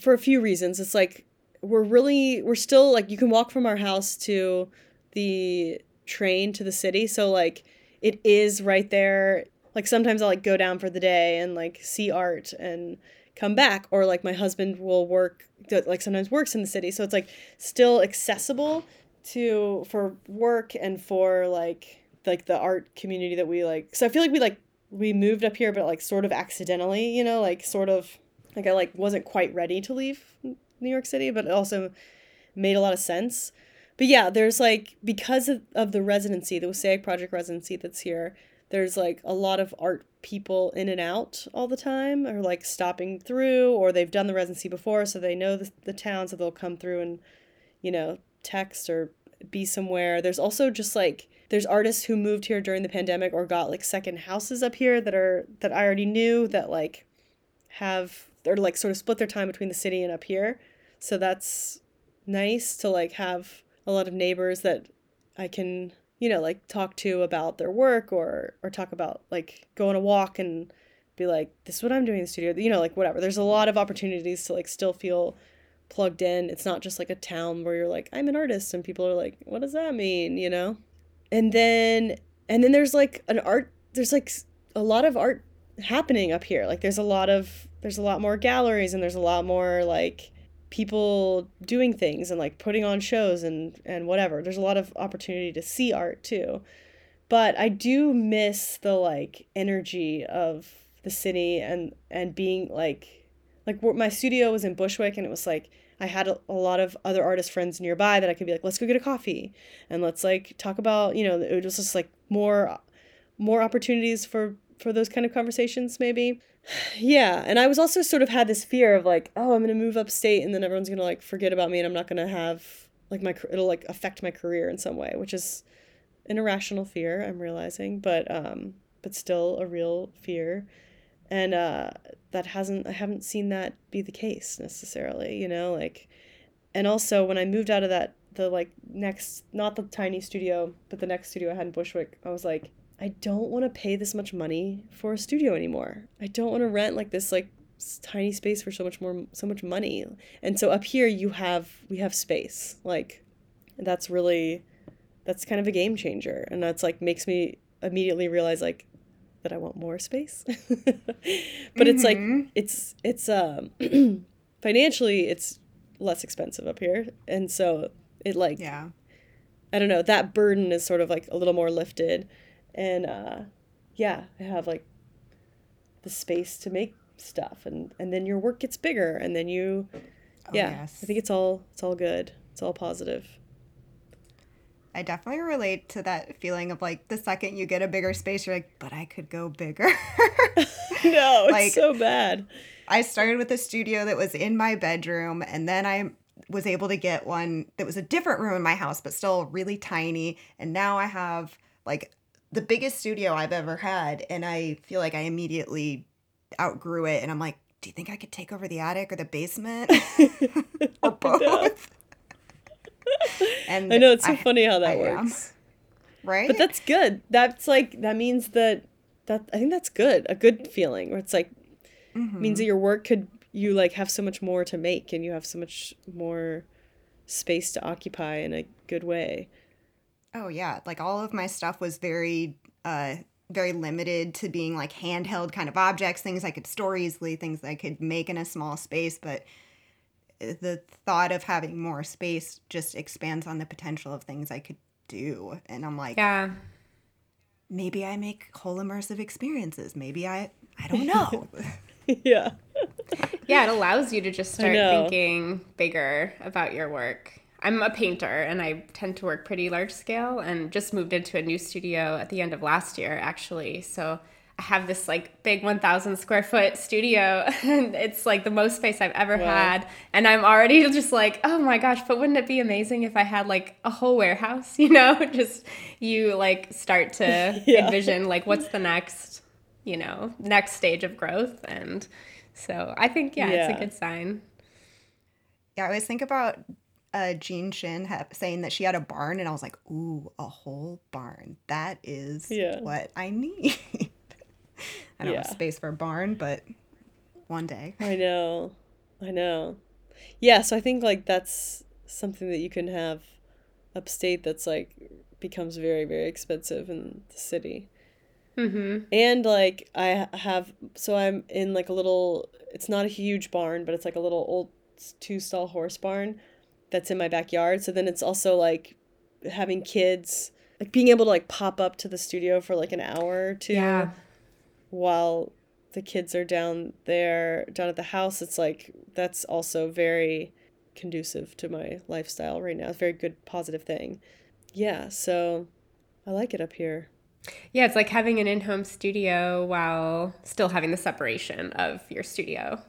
for a few reasons it's like we're really we're still like you can walk from our house to the train to the city so like it is right there. Like sometimes i'll like go down for the day and like see art and come back or like my husband will work like sometimes works in the city so it's like still accessible to for work and for like like the art community that we like so i feel like we like we moved up here but like sort of accidentally you know like sort of like i like wasn't quite ready to leave new york city but it also made a lot of sense. But yeah there's like because of, of the residency the Wassaic project residency that's here there's like a lot of art people in and out all the time or like stopping through or they've done the residency before so they know the, the town so they'll come through and you know text or be somewhere. There's also just like there's artists who moved here during the pandemic or got like second houses up here that are that I already knew that like have or like sort of split their time between the city and up here. So that's nice to like have a lot of neighbors that I can, you know, like talk to about their work or or talk about like go on a walk and be like this is what I'm doing in the studio, you know, like whatever. There's a lot of opportunities to like still feel plugged in. It's not just like a town where you're like, I'm an artist and people are like, what does that mean, you know? And then and then there's like an art there's like a lot of art happening up here. Like there's a lot of there's a lot more galleries and there's a lot more like people doing things and like putting on shows and and whatever. There's a lot of opportunity to see art too. But I do miss the like energy of the city and and being like like my studio was in Bushwick and it was like I had a, a, lot of other artist friends nearby that I could be like, let's go get a coffee and let's like talk about, you know, it was just like more, more opportunities for for those kind of conversations maybe. Yeah, and I was also sort of had this fear of like, oh, I'm gonna move upstate and then everyone's gonna like forget about me and I'm not gonna have like my it'll like affect my career in some way, which is an irrational fear I'm realizing, but um, but still a real fear and uh, that hasn't I haven't seen that be the case necessarily. You know, like, and also when I moved out of that the like next not the tiny studio but the next studio I had in Bushwick, I was like, I don't want to pay this much money for a studio anymore. I don't want to rent like this like tiny space for so much more so much money. And so up here you have we have space. Like that's really that's kind of a game changer and that's like makes me immediately realize like that I want more space. but it's like it's it's um financially it's less expensive up here and so it like Yeah. I don't know, that burden is sort of like a little more lifted. And uh yeah, I have like the space to make stuff and and then your work gets bigger and then you yeah, yes. I think it's all it's all good. It's all positive. I definitely relate to that feeling of like the second you get a bigger space, you're like, but I could go bigger. no, it's Like- so bad. I started with a studio that was in my bedroom, and then I was able to get one that was a different room in my house, but still really tiny. And now I have like the biggest studio I've ever had, and I feel like I immediately outgrew it. And I'm like, do you think I could take over the attic or the basement or oh, both? and I know it's so I- funny how that I am. works. right? But that's good. That's like that means that that I think that's good. A good feeling where it's like Mm-hmm. means that your work could you like have so much more to make and you have so much more space to occupy in a good way. Oh yeah, like all of my stuff was very uh very limited to being like handheld kind of objects, things I could store easily, things I could make in a small space, but the thought of having more space just expands on the potential of things I could do. And I'm like, Yeah. maybe I make whole immersive experiences. Maybe I I don't know. yeah. Yeah, it allows you to just start thinking bigger about your work. I'm a painter and I tend to work pretty large scale and just moved into a new studio at the end of last year actually. So I have this like big 1000 square foot studio and it's like the most space I've ever had and I'm already just like, "Oh my gosh, but wouldn't it be amazing if I had like a whole warehouse, you know? just you like start to Yeah. envision like what's the next, you know, next stage of growth and so I think yeah, it's a good sign. yeah, I always think about uh, Jean Shin ha- saying that she had a barn, and I was like, ooh, a whole barn. That is Yeah. what I need. I don't Yeah. have space for a barn, but one day. I know. I know. Yeah, so I think like that's something that you can have upstate that's like becomes very very expensive in the city. Mm-hmm. And like I have so I'm in like a little it's not a huge barn, but it's like a little old two stall horse barn that's in my backyard. So then it's also like having kids like being able to like pop up to the studio for like an hour or two Yeah. While the kids are down there down at the house it's like that's also very conducive to my lifestyle right now. It's a very good positive thing. Yeah so i like it up here. Yeah, it's like having an in-home studio while still having the separation of your studio.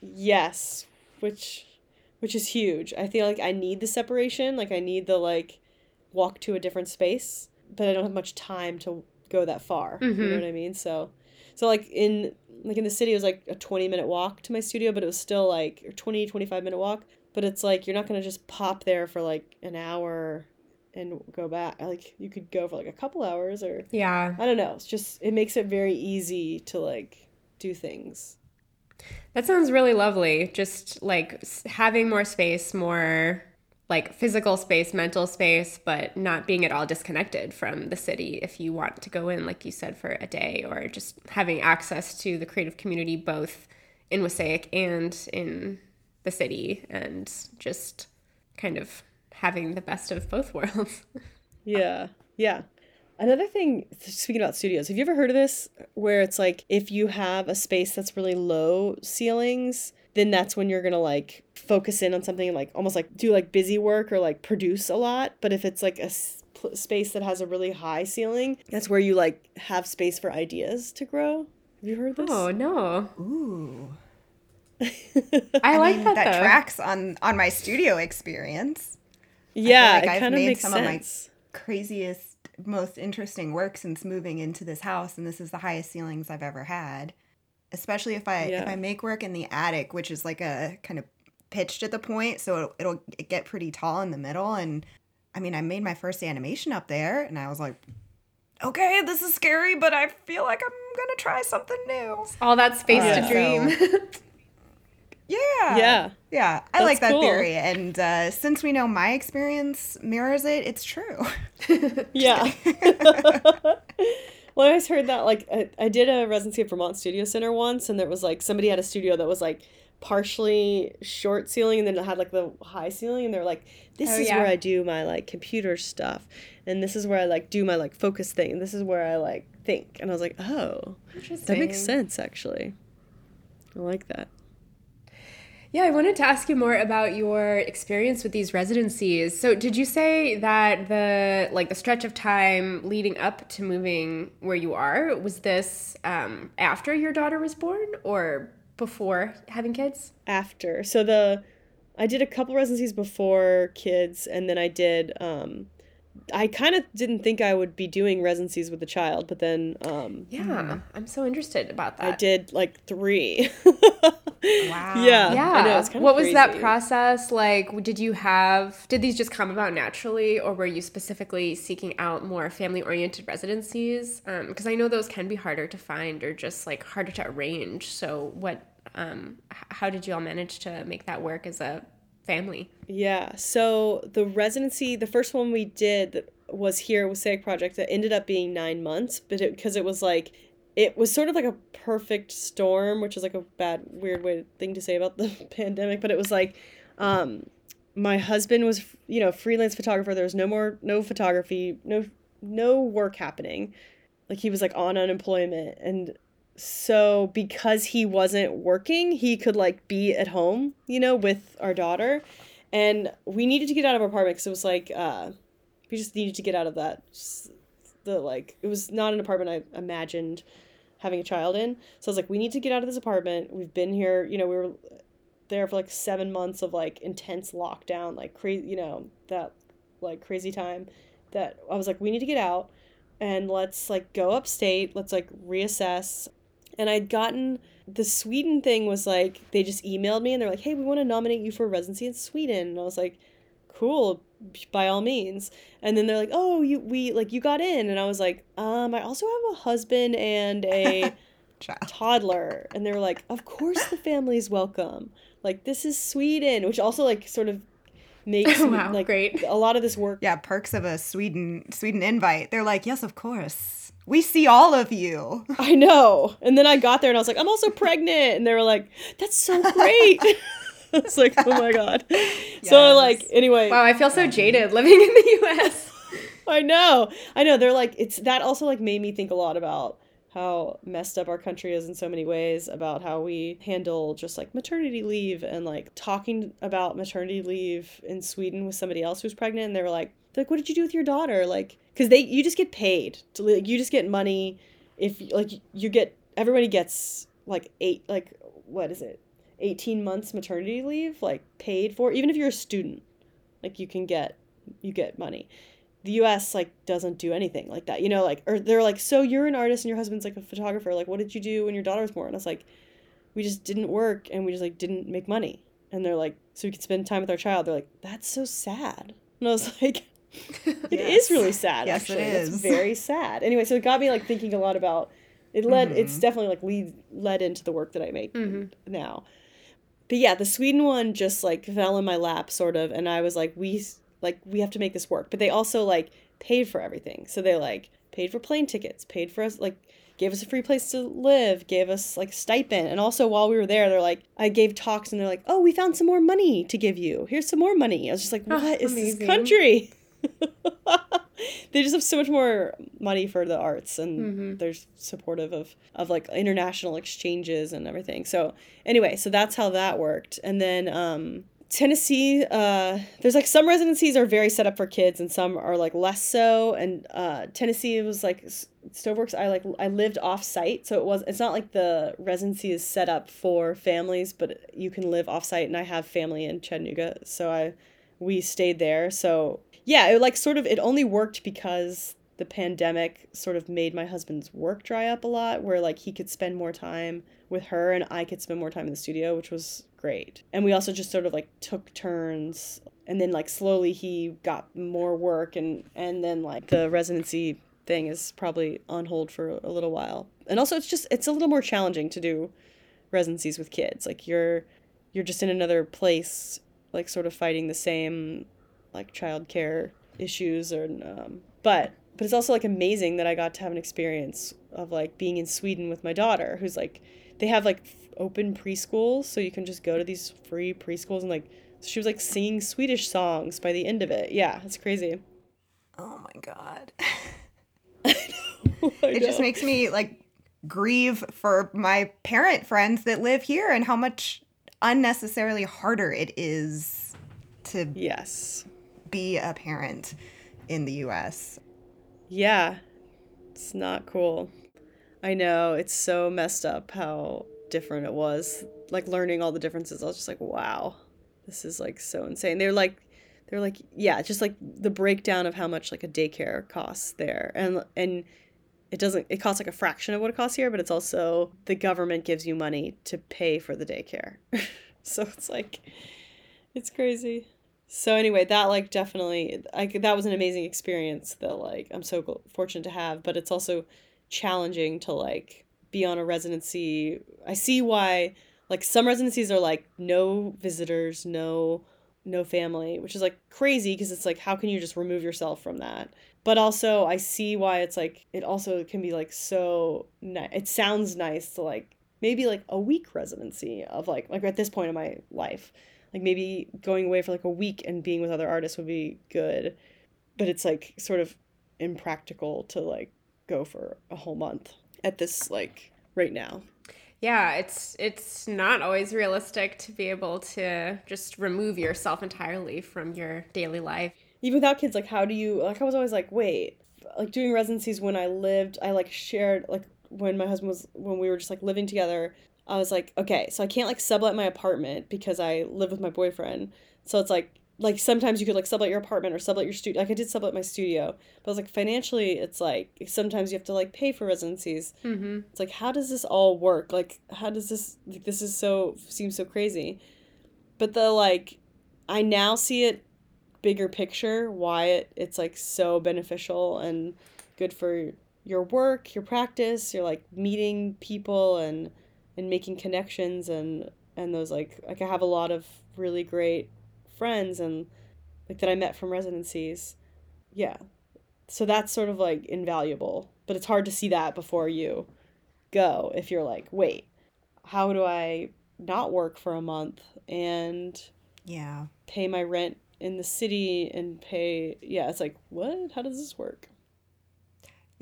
yes which which is huge. I feel like i need the separation like i need the like walk to a different space but i don't have much time to go that far. You know mm-hmm. what i mean? So so like in like in the city it was like a 20 minute walk to my studio but it was still like a 20 25 minute walk but it's like you're not going to just pop there for like an hour and go back like you could go for like a couple hours or Yeah. i don't know it's just it makes it very easy to like do things That sounds really lovely. Just like having more space, more like physical space, mental space, but not being at all disconnected from the city if you want to go in, like you said, for a day, or just having access to the creative community both in Wassaic and in the city, and just kind of having the best of both worlds. Yeah. Yeah. Another thing, speaking about studios, have you ever heard of this where it's like if you have a space that's really low ceilings, then that's when you're going to like focus in on something and like almost like do like busy work or like produce a lot. But if it's like a pl- space that has a really high ceiling, that's where you like have space for ideas to grow. Have you heard this? Oh, no. Ooh. I, like mean, that, that tracks on on my studio experience. yeah, like it I've kind of made makes some of my- Craziest, most interesting work since moving into this house, and this is the highest ceilings I've ever had. Especially if I if I make work in the attic, which is like a kind of pitched at the point, so it'll, it'll get pretty tall in the middle. And I mean, I made my first animation up there, and I was like, okay, this is scary, but I feel like I'm gonna try something new. All that space Yeah. to dream. Yeah. Yeah. Yeah, I That's like that cool. theory. And uh, since we know my experience mirrors it, it's true. Yeah. Well, I always heard that. Like, I, I did a residency at Vermont Studio Center once, and there was like somebody had a studio that was like partially short ceiling, and then it had like the high ceiling, and they're like, "This Oh, is yeah. where I do my like computer stuff, and this is where I like do my like focus thing, and this is where I like think." And I was like, "Oh, that makes sense, actually." I like that. Yeah, I wanted to ask you more about your experience with these residencies. So, did you say that the like the stretch of time leading up to moving where you are was this um, after your daughter was born or before having kids? after. So the I did a couple residencies before kids and then I did um I kind of didn't think I would be doing residencies with a child, but then um Yeah, I'm so interested about that. I did like 3. Wow. Yeah. Yeah. I know, it's kind of what was that process like? Did you have did these just come about naturally, or were you specifically seeking out more family oriented residencies? Because I know those can be harder to find or just like harder to arrange. So what? Um, h- how did you all manage to make that work as a family? Yeah. So the residency, the first one we did was here with Wassaic Project that ended up being nine months, but it because it was like it was sort of like a perfect storm, which is like a bad, weird way thing to say about the pandemic, but it was like um my husband was you know freelance photographer there was no more no photography no no work happening like he was like on unemployment and so because he wasn't working he could like be at home you know with our daughter. And we needed to get out of our apartment because it was like uh we just needed to get out of that the like it was not an apartment i imagined having a child in. So i was like we need to get out of this apartment. We've been here you know we were there for like seven months of like intense lockdown like crazy you know that like crazy time that i was like we need to get out and let's like go upstate. Let's like reassess and i'd gotten the sweden thing was like they just emailed me and they're like hey we want to nominate you for a residency in sweden and i was like cool by all means and then they're like oh you we like you got in and i was like um i also have a husband and a toddler and they were like of course the family's welcome like this is sweden which also like sort of makes Wow, like great. a lot of this work Yeah, perks of a Sweden Sweden invite. They're like, yes, of course. We see all of you. i know and then i got there and i was like i'm also pregnant and they were like that's so great it's like oh my god so like anyway Wow, I feel so jaded living in the U.S. I know. I know. They're like it's that also like made me think a lot about how messed up our country is in so many ways about how we handle just like maternity leave and like talking about maternity leave in Sweden with somebody else who's pregnant and they were like like what did you do with your daughter like cuz they you just get paid to, like you just get money if like you get everybody gets like eight like what is it 18 months maternity leave like paid for even if you're a student like you can get you get money the US like doesn't do anything like that. You know, like or they're like, so you're an artist and your husband's like a photographer. Like, what did you do when your daughter was born? And I was like, we just didn't work and we just like didn't make money. And they're like, so we could spend time with our child. They're like, that's so sad. And I was like, it is Yes. really sad. Yes, actually. It's is. very sad. Anyway, so it got me like thinking a lot about. It led. Mm-hmm. It's definitely like lead led into the work that I make now. But yeah, the Sweden one just like fell in my lap, sort of, and I was like, we like we have to make this work. But they also like paid for everything, so they like paid for plane tickets, paid for us like gave us a free place to live, gave us like stipend, and also while we were there, they're like, I gave talks, and they're like, oh, we found some more money to give you. Here's some more money. I was just like, what is amazing. this country? they just have so much more money for the arts and they're supportive of of like international exchanges and everything so anyway so that's how that worked and then um Tennessee, uh, there's like some residencies are very set up for kids and some are like less so. And uh, Tennessee was like Stoveworks. I like I lived off site, so it was it's not like the residency is set up for families, but you can live off site. And I have family in Chattanooga, so I we stayed there. So yeah, it like sort of it only worked because the pandemic sort of made my husband's work dry up a lot where like he could spend more time with her and I could spend more time in the studio, which was great. And we also just sort of like took turns and then like slowly he got more work and and then like the residency thing is probably on hold for a little while. And also it's just it's a little more challenging to do residencies with kids. Like you're you're just in another place, like sort of fighting the same like childcare issues or um, but but it's also like amazing that I got to have an experience of like being in Sweden with my daughter who's like they have like open preschools so you can just go to these free preschools and like she was like singing Swedish songs by the end of it. Yeah, it's crazy. Oh my god. I know. it just makes me like grieve for my parent friends that live here and how much unnecessarily harder it is to Yes. Be a parent in the US. Yeah. It's not cool. I know. It's so messed up how different it was. Like learning all the differences. I was just like, wow. This is like so insane. They're like they're like yeah, just like the breakdown of how much like a daycare costs there. And and it doesn't it costs like a fraction of what it costs here, but it's also the government gives you money to pay for the daycare. so it's like it's crazy. So anyway, that like definitely like that was an amazing experience that like I'm so fortunate to have, but it's also challenging to like be on a residency. I see why like some residencies are like no visitors, no no family, which is like crazy because it's like how can you just remove yourself from that? But also I see why it's like it also can be like so ni- it sounds nice to like maybe like a week residency of like like at this point in my life like maybe going away for like a week and being with other artists would be good but it's like sort of impractical to like go for a whole month at this like right now Yeah, it's it's not always realistic to be able to just remove yourself entirely from your daily life. even without kids like how do you like i was always like wait like doing residencies when i lived i like shared like when my husband was when we were just like living together i was like okay so i can't like sublet my apartment because i live with my boyfriend. So it's like like sometimes you could like sublet your apartment or sublet your studio like i did sublet my studio but i was like financially it's like sometimes you have to like pay for residencies. Mm-hmm. it's like how does this all work? Like how does this like this is so seems so crazy. But the like i now see it bigger picture why it, it's like so beneficial and good for your work your practice you're like meeting people and and making connections and and those like like i have a lot of really great friends and like that i met from residencies. Yeah. So that's sort of like invaluable but it's hard to see that before you go if you're like wait how do i not work for a month and Yeah. pay my rent in the city and pay yeah it's like what? How does this work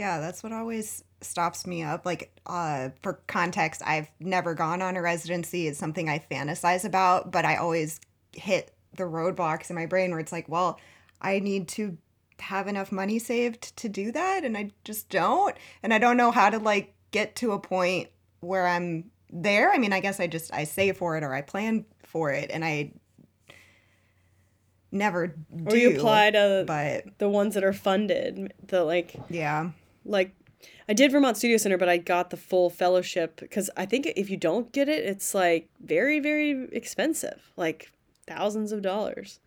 Yeah, that's what always stops me up. Like, uh, for context, I've never gone on a residency. It's something I fantasize about, but I always hit the roadblocks in my brain where it's like, well, I need to have enough money saved to do that, and I just don't. And I don't know how to like get to a point where I'm there. I mean, I guess I just I save for it or I plan for it, and I never do. or you apply to but the ones that are funded the like yeah. Like I did Vermont Studio Center, but I got the full fellowship because I think if you don't get it, it's like very, very expensive, like thousands of dollars.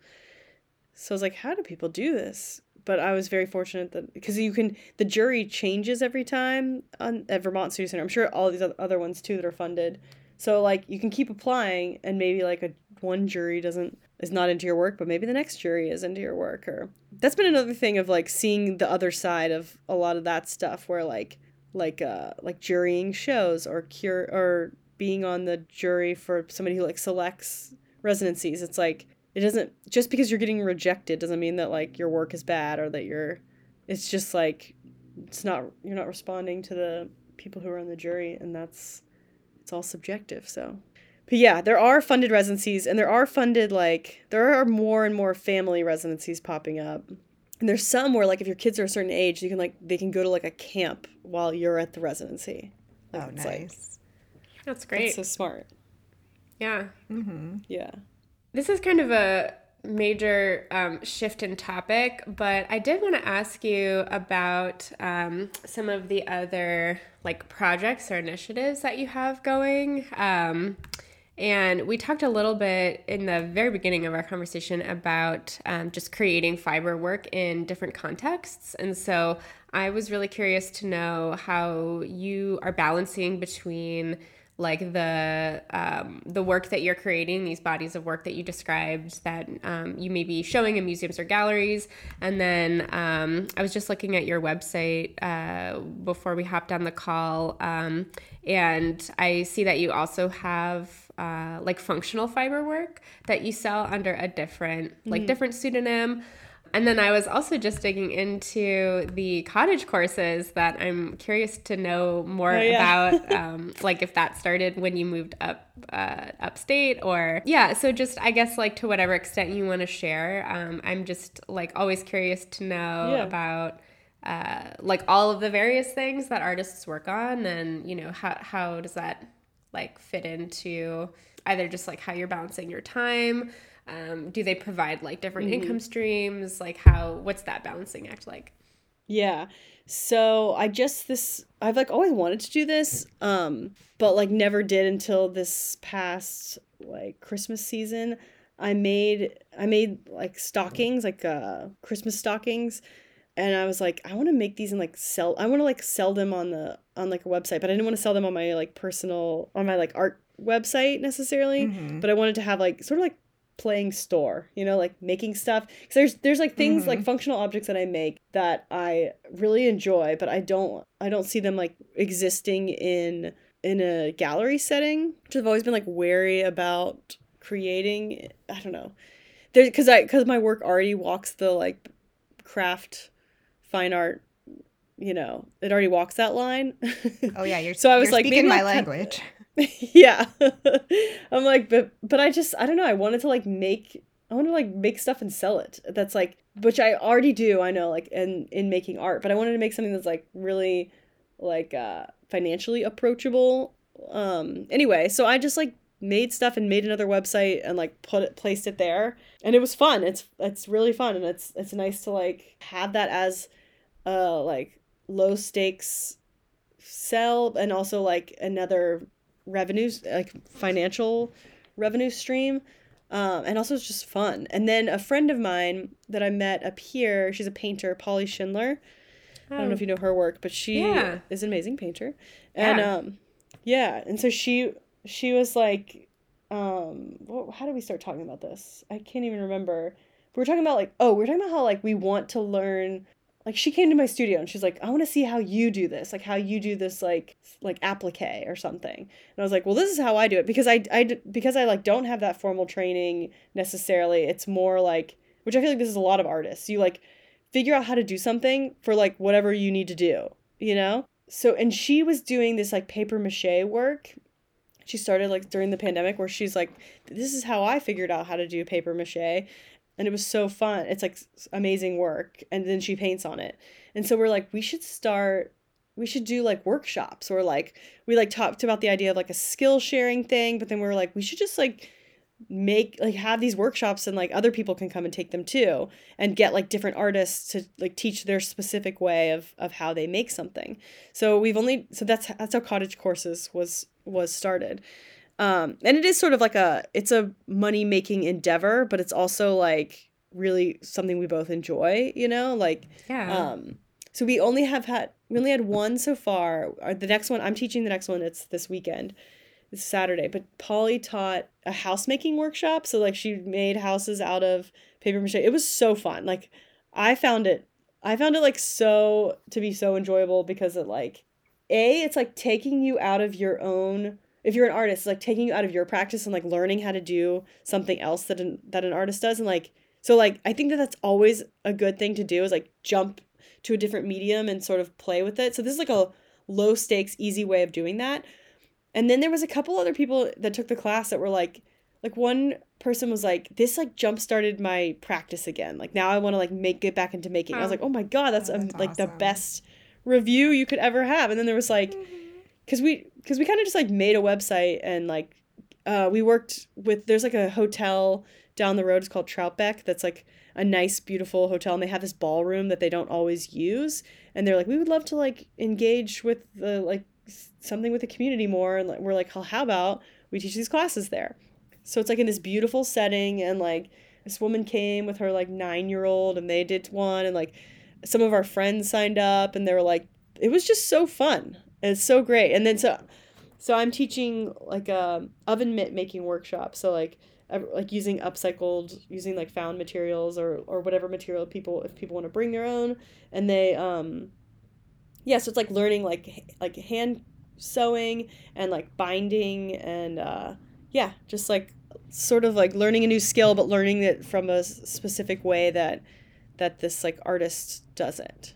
So I was like, how do people do this? But I was very fortunate that because you can, the jury changes every time on at Vermont Studio Center. I'm sure all these oth- other ones too that are funded. So like you can keep applying, and maybe like a one jury doesn't is not into your work, but maybe the next jury is into your work. Or that's been another thing of like seeing the other side of a lot of that stuff, where like like uh like jurying shows or cure or being on the jury for somebody who like selects residencies. It's like it doesn't just because you're getting rejected doesn't mean that like your work is bad or that you're. It's just like it's not you're not responding to the people who are on the jury, and that's it's all subjective. So but yeah, there are funded residencies and there are funded like there are more and more family residencies popping up. And there's some where like if your kids are a certain age, you can like they can go to like a camp while you're at the residency. Like, Oh, it's, like- nice. That's It's great. so smart. yeah. mm-hmm. Yeah. This is kind of a major um, shift in topic, but I did want to ask you about um, some of the other like projects or initiatives that you have going. Um, and we talked a little bit in the very beginning of our conversation about um, just creating fiber work in different contexts. And so I was really curious to know how you are balancing between like the um, the work that you're creating, these bodies of work that you described that um, you may be showing in museums or galleries. And then um, I was just looking at your website uh, before we hopped on the call, um, and I see that you also have uh, like functional fiber work that you sell under a different like mm-hmm. different pseudonym. And then I was also just digging into the cottage courses that I'm curious to know more oh, yeah. about, um, like if that started when you moved up uh, upstate or yeah. So just I guess like to whatever extent you want to share. Um, I'm just like always curious to know yeah. about. Uh, like all of the various things that artists work on and you know how, how does that like fit into either just like how you're balancing your time um, do they provide like different mm-hmm. income streams? Like how what's that balancing act like? Yeah. So I just this I've like always wanted to do this, um, but like never did until this past like Christmas season. I made I made like stockings, like uh Christmas stockings, and I was like, I want to make these and like sell. I want to like sell them on the on like a website, but I didn't want to sell them on my like personal on my like art website necessarily. Mm-hmm. But I wanted to have like sort of like playing store you know like making stuff because there's there's like things mm-hmm. like functional objects that i make that i really enjoy but i don't i don't see them like existing in in a gallery setting which i've always been like wary about creating i don't know there's because i because my work already walks the like craft fine art you know it already walks that line oh yeah you're so i was like speaking my language yeah. I'm like, but but I just I don't know. I wanted to like make I want to like make stuff and sell it. That's like which I already do, I know, like in in making art, but I wanted to make something that's like really like uh financially approachable. Um anyway, so I just like made stuff and made another website and like put it placed it there. And it was fun. It's it's really fun and it's it's nice to like have that as uh like low stakes sell and also like another revenues like financial revenue stream um, and also it's just fun and then a friend of mine that i met up here she's a painter polly shindler oh. i don't know if oh. you know her work but she yeah. is an amazing painter and yeah. um yeah and so she she was like um well, how do we start talking about this i can't even remember we were talking about like oh we we're talking about how like we want to learn like she came to my studio and she's like i want to see how you do this like how you do this like like applique or something. And i was like well this is how i do it because i i because i like don't have that formal training necessarily it's more like which i feel like this is a lot of artists you like figure out how to do something for like whatever you need to do you know? So and she was doing this like paper mache work. She started like during the pandemic where she's like this is how i figured out how to do paper mache and it was so fun. It's like amazing work. And then she paints on it. And so we're like, we should start we should do like workshops or like we like talked about the idea of like a skill sharing thing, but then we are like, we should just like make like have these workshops and like other people can come and take them too and get like different artists to like teach their specific way of of how they make something so we've only so that's that's how cottage courses was was started um, and it is sort of like a it's a money making endeavor, but it's also like really something we both enjoy, you know? Like yeah. um so we only have had we only had one so far. The next one I'm teaching the next one it's this weekend. It's Saturday, but Polly taught a house making workshop. So like she made houses out of paper mache. It was so fun. Like I found it I found it like so to be so enjoyable because it like a it's like taking you out of your own if you're an artist, like taking you out of your practice and like learning how to do something else that an, that an artist does, and like so like I think that that's always a good thing to do is like jump to a different medium and sort of play with it. So this is like a low stakes, easy way of doing that. And then there was a couple other people that took the class that were like, like one person was like, this like jump started my practice again. Like now I want to like make get back into making. Oh. I was like, oh my god, that's, oh, that's um, like the best review you could ever have. And then there was like. Mm-hmm because we because we kind of just like made a website and like uh, we worked with there's like a hotel down the road it's called Troutbeck that's like a nice beautiful hotel and they have this ballroom that they don't always use and they're like we would love to like engage with the like something with the community more and like, we're like well, how about we teach these classes there? So it's like in this beautiful setting and like this woman came with her like nine year old and they did one and like some of our friends signed up and they were like it was just so fun it's so great. And then so so I'm teaching like a oven mitt making workshop. So like like using upcycled using like found materials or or whatever material people if people want to bring their own and they um yeah so it's like learning like like hand sewing and like binding and uh yeah just like sort of like learning a new skill but learning it from a specific way that that this like artist doesn't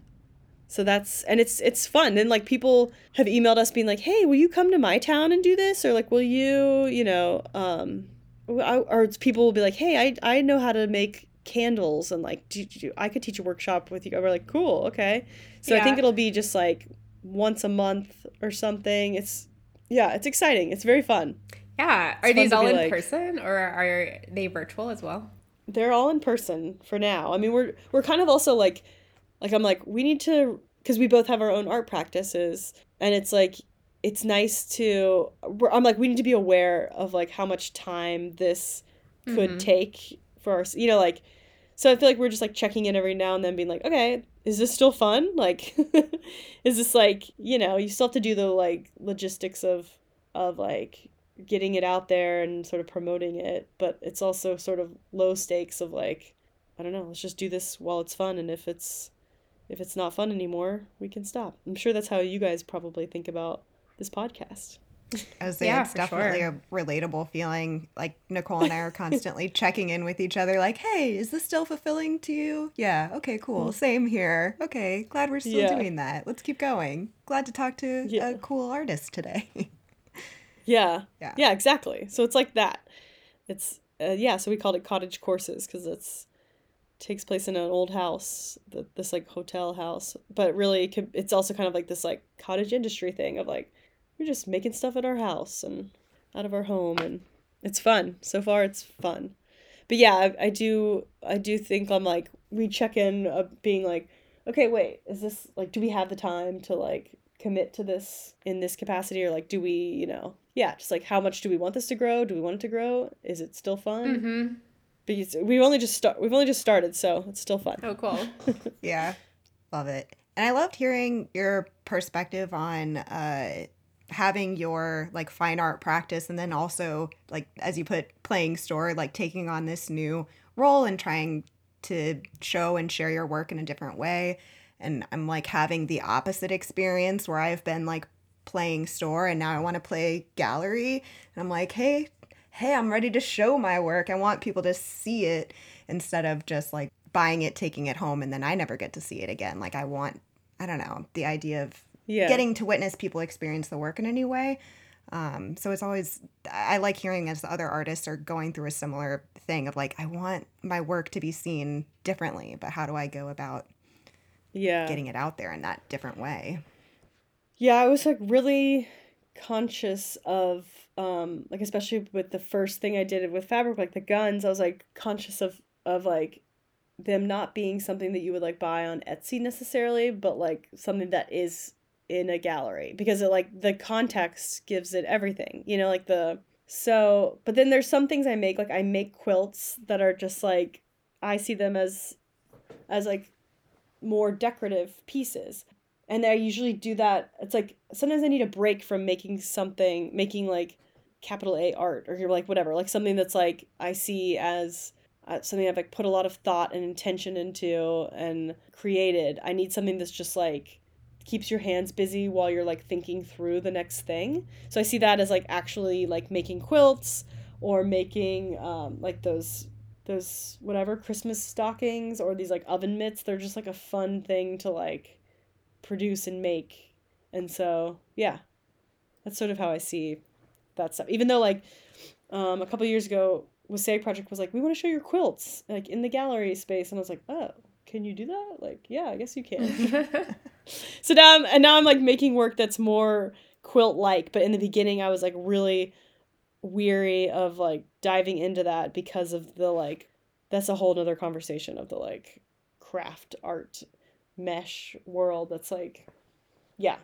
so that's and it's it's fun and like people have emailed us being like hey will you come to my town and do this or like will you you know um or people will be like, "Hey, I I know how to make candles and like do, do I could teach a workshop with you." We're like, "Cool, okay." So yeah. I think it'll be just like once a month or something. It's yeah, it's exciting. It's very fun. Yeah. It's are these all in like, person or are they virtual as well? They're all in person for now. I mean, we're we're kind of also like like I'm like we need to because we both have our own art practices and it's like it's nice to i'm like we need to be aware of like how much time this could mm-hmm. take for us you know like so i feel like we're just like checking in every now and then being like okay is this still fun like is this like you know you still have to do the like logistics of of like getting it out there and sort of promoting it but it's also sort of low stakes of like i don't know let's just do this while it's fun and if it's if it's not fun anymore we can stop i'm sure that's how you guys probably think about this podcast. I say yeah, it's definitely sure. a relatable feeling. Like Nicole and I are constantly checking in with each other, like, hey, is this still fulfilling to you? Yeah, okay, cool. Mm. Same here. Okay, glad we're still yeah. doing that. Let's keep going. Glad to talk to yeah. a cool artist today. yeah. Yeah. Yeah, exactly. So it's like that. It's uh, yeah, so we called it cottage courses because it's takes place in an old house, this like hotel house, but really it's also kind of like this like cottage industry thing of like we're just making stuff at our house and out of our home and it's fun. So far it's fun. But yeah, I, I do I do think I'm like we check in of being like okay, wait, is this like do we have the time to like commit to this in this capacity or like do we, you know, yeah, just like how much do we want this to grow? Do we want it to grow? Is it still fun? Mm-hmm we've only just start we've only just started, so it's still fun. Oh, cool. yeah, love it. And I loved hearing your perspective on uh, having your like fine art practice, and then also like as you put playing store, like taking on this new role and trying to show and share your work in a different way. And I'm like having the opposite experience where I've been like playing store and now I want to play gallery. And I'm like, hey, hey, I'm ready to show my work. I want people to see it instead of just like buying it, taking it home, and then I never get to see it again. Like, I want, I don't know, the idea of yeah. getting to witness people experience the work in a new way. Um, so it's always, I like hearing as the other artists are going through a similar thing of like, I want my work to be seen differently, but how do I go about yeah getting it out there in that different way? Yeah, I was like really conscious of um like especially with the first thing I did with fabric like the guns I was like conscious of of like them not being something that you would like buy on Etsy necessarily but like something that is in a gallery because it like the context gives it everything you know like the so but then there's some things I make like I make quilts that are just like I see them as as like more decorative pieces and I usually do that. It's like sometimes I need a break from making something, making like capital A art or you're like whatever, like something that's like I see as uh, something I've like put a lot of thought and intention into and created. I need something that's just like keeps your hands busy while you're like thinking through the next thing. So I see that as like actually like making quilts or making um, like those those whatever Christmas stockings or these like oven mitts. They're just like a fun thing to like produce and make. And so, yeah, that's sort of how I see that stuff. Even though, like, um, a couple years ago, Wassaic Project was like, we want to show your quilts, like, in the gallery space. And I was like, oh, can you do that? Like, yeah, I guess you can. so now I'm, and now I'm, like, making work that's more quilt-like. But in the beginning, I was, like, really weary of, like, diving into that because of the, like, that's a whole nother conversation of the, like, craft art mesh world that's like yeah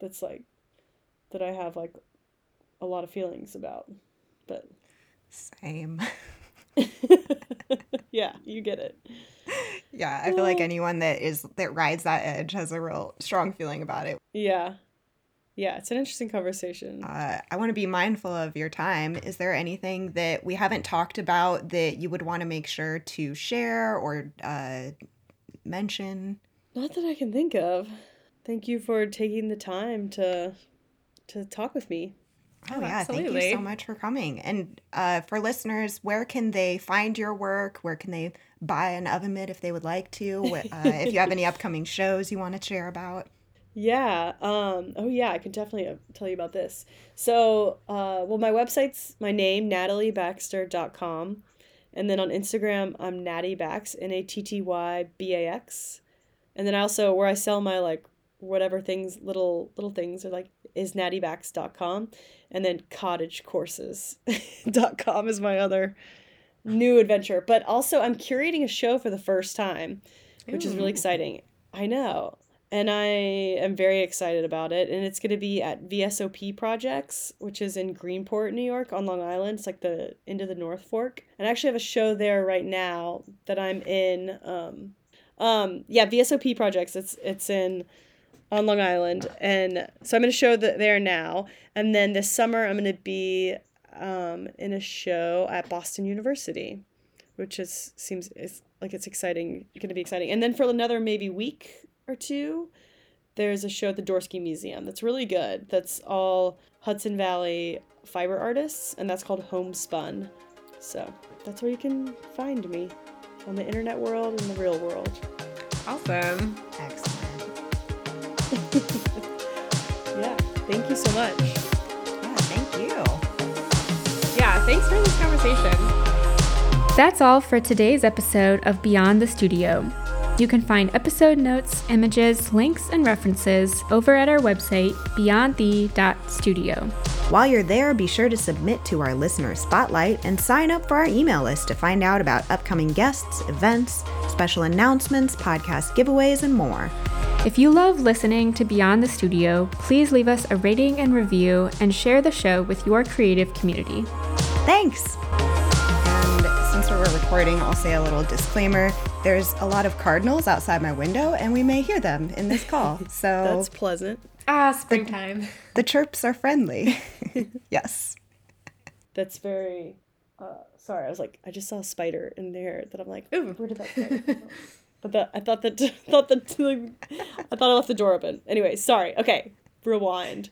that's like that i have like a lot of feelings about but same. Yeah you get it. Yeah i feel like anyone that is that rides that edge has a real strong feeling about it. Yeah. Yeah, it's an interesting conversation. Uh, I want to be mindful of your time. Is there anything that we haven't talked about that you would want to make sure to share or uh, mention? Not that I can think of. Thank you for taking the time to to talk with me. Oh, yeah. Thank you so much for coming. And uh, for listeners, where can they find your work? Where can they buy an oven mitt if they would like to? Uh, if you have any upcoming shows you want to share about? Yeah. Um, oh, yeah. I can definitely uh, tell you about this. So, uh, well, my website's my name, nataliebaxter.com. And then on Instagram, I'm Natty Bax, N A T T Y B A X. And then I also, where I sell my like whatever things, little little things, are like is nattybax.com. And then cottagecourses.com is my other new adventure. But also, I'm curating a show for the first time, which Ooh. is really exciting. I know and I am very excited about it. And it's going to be at VSOP Projects, which is in Greenport, New York, on Long Island. It's like the end of the North Fork. And I actually have a show there right now that I'm in. Um, um, yeah, VSOP Projects. It's it's in on Long Island, and so I'm going to show that there now. And then this summer, I'm going to be um, in a show at Boston University, which is seems is like it's exciting. Going to be exciting. And then for another maybe week or two, there's a show at the Dorsky Museum that's really good. That's all Hudson Valley fiber artists, and that's called Homespun. So that's where you can find me on the internet world and the real world. Awesome. Excellent. yeah, thank you so much. Yeah, thank you. Yeah, thanks for this conversation. That's all for today's episode of Beyond the Studio. You can find episode notes, images, links, and references over at our website, beyondthe.studio. While you're there, be sure to submit to our listener spotlight and sign up for our email list to find out about upcoming guests, events, special announcements, podcast giveaways, and more. If you love listening to Beyond the Studio, please leave us a rating and review and share the show with your creative community. Thanks! Since we're recording, I'll say a little disclaimer. There's a lot of cardinals outside my window, and we may hear them in this call. So that's pleasant. Ah, springtime. The, the chirps are friendly. yes. That's very. Uh, sorry, I was like, I just saw a spider in there that I'm like, ooh, where did that go? but the, I thought that thought that I thought I left the door open. Anyway, sorry. Okay, rewind.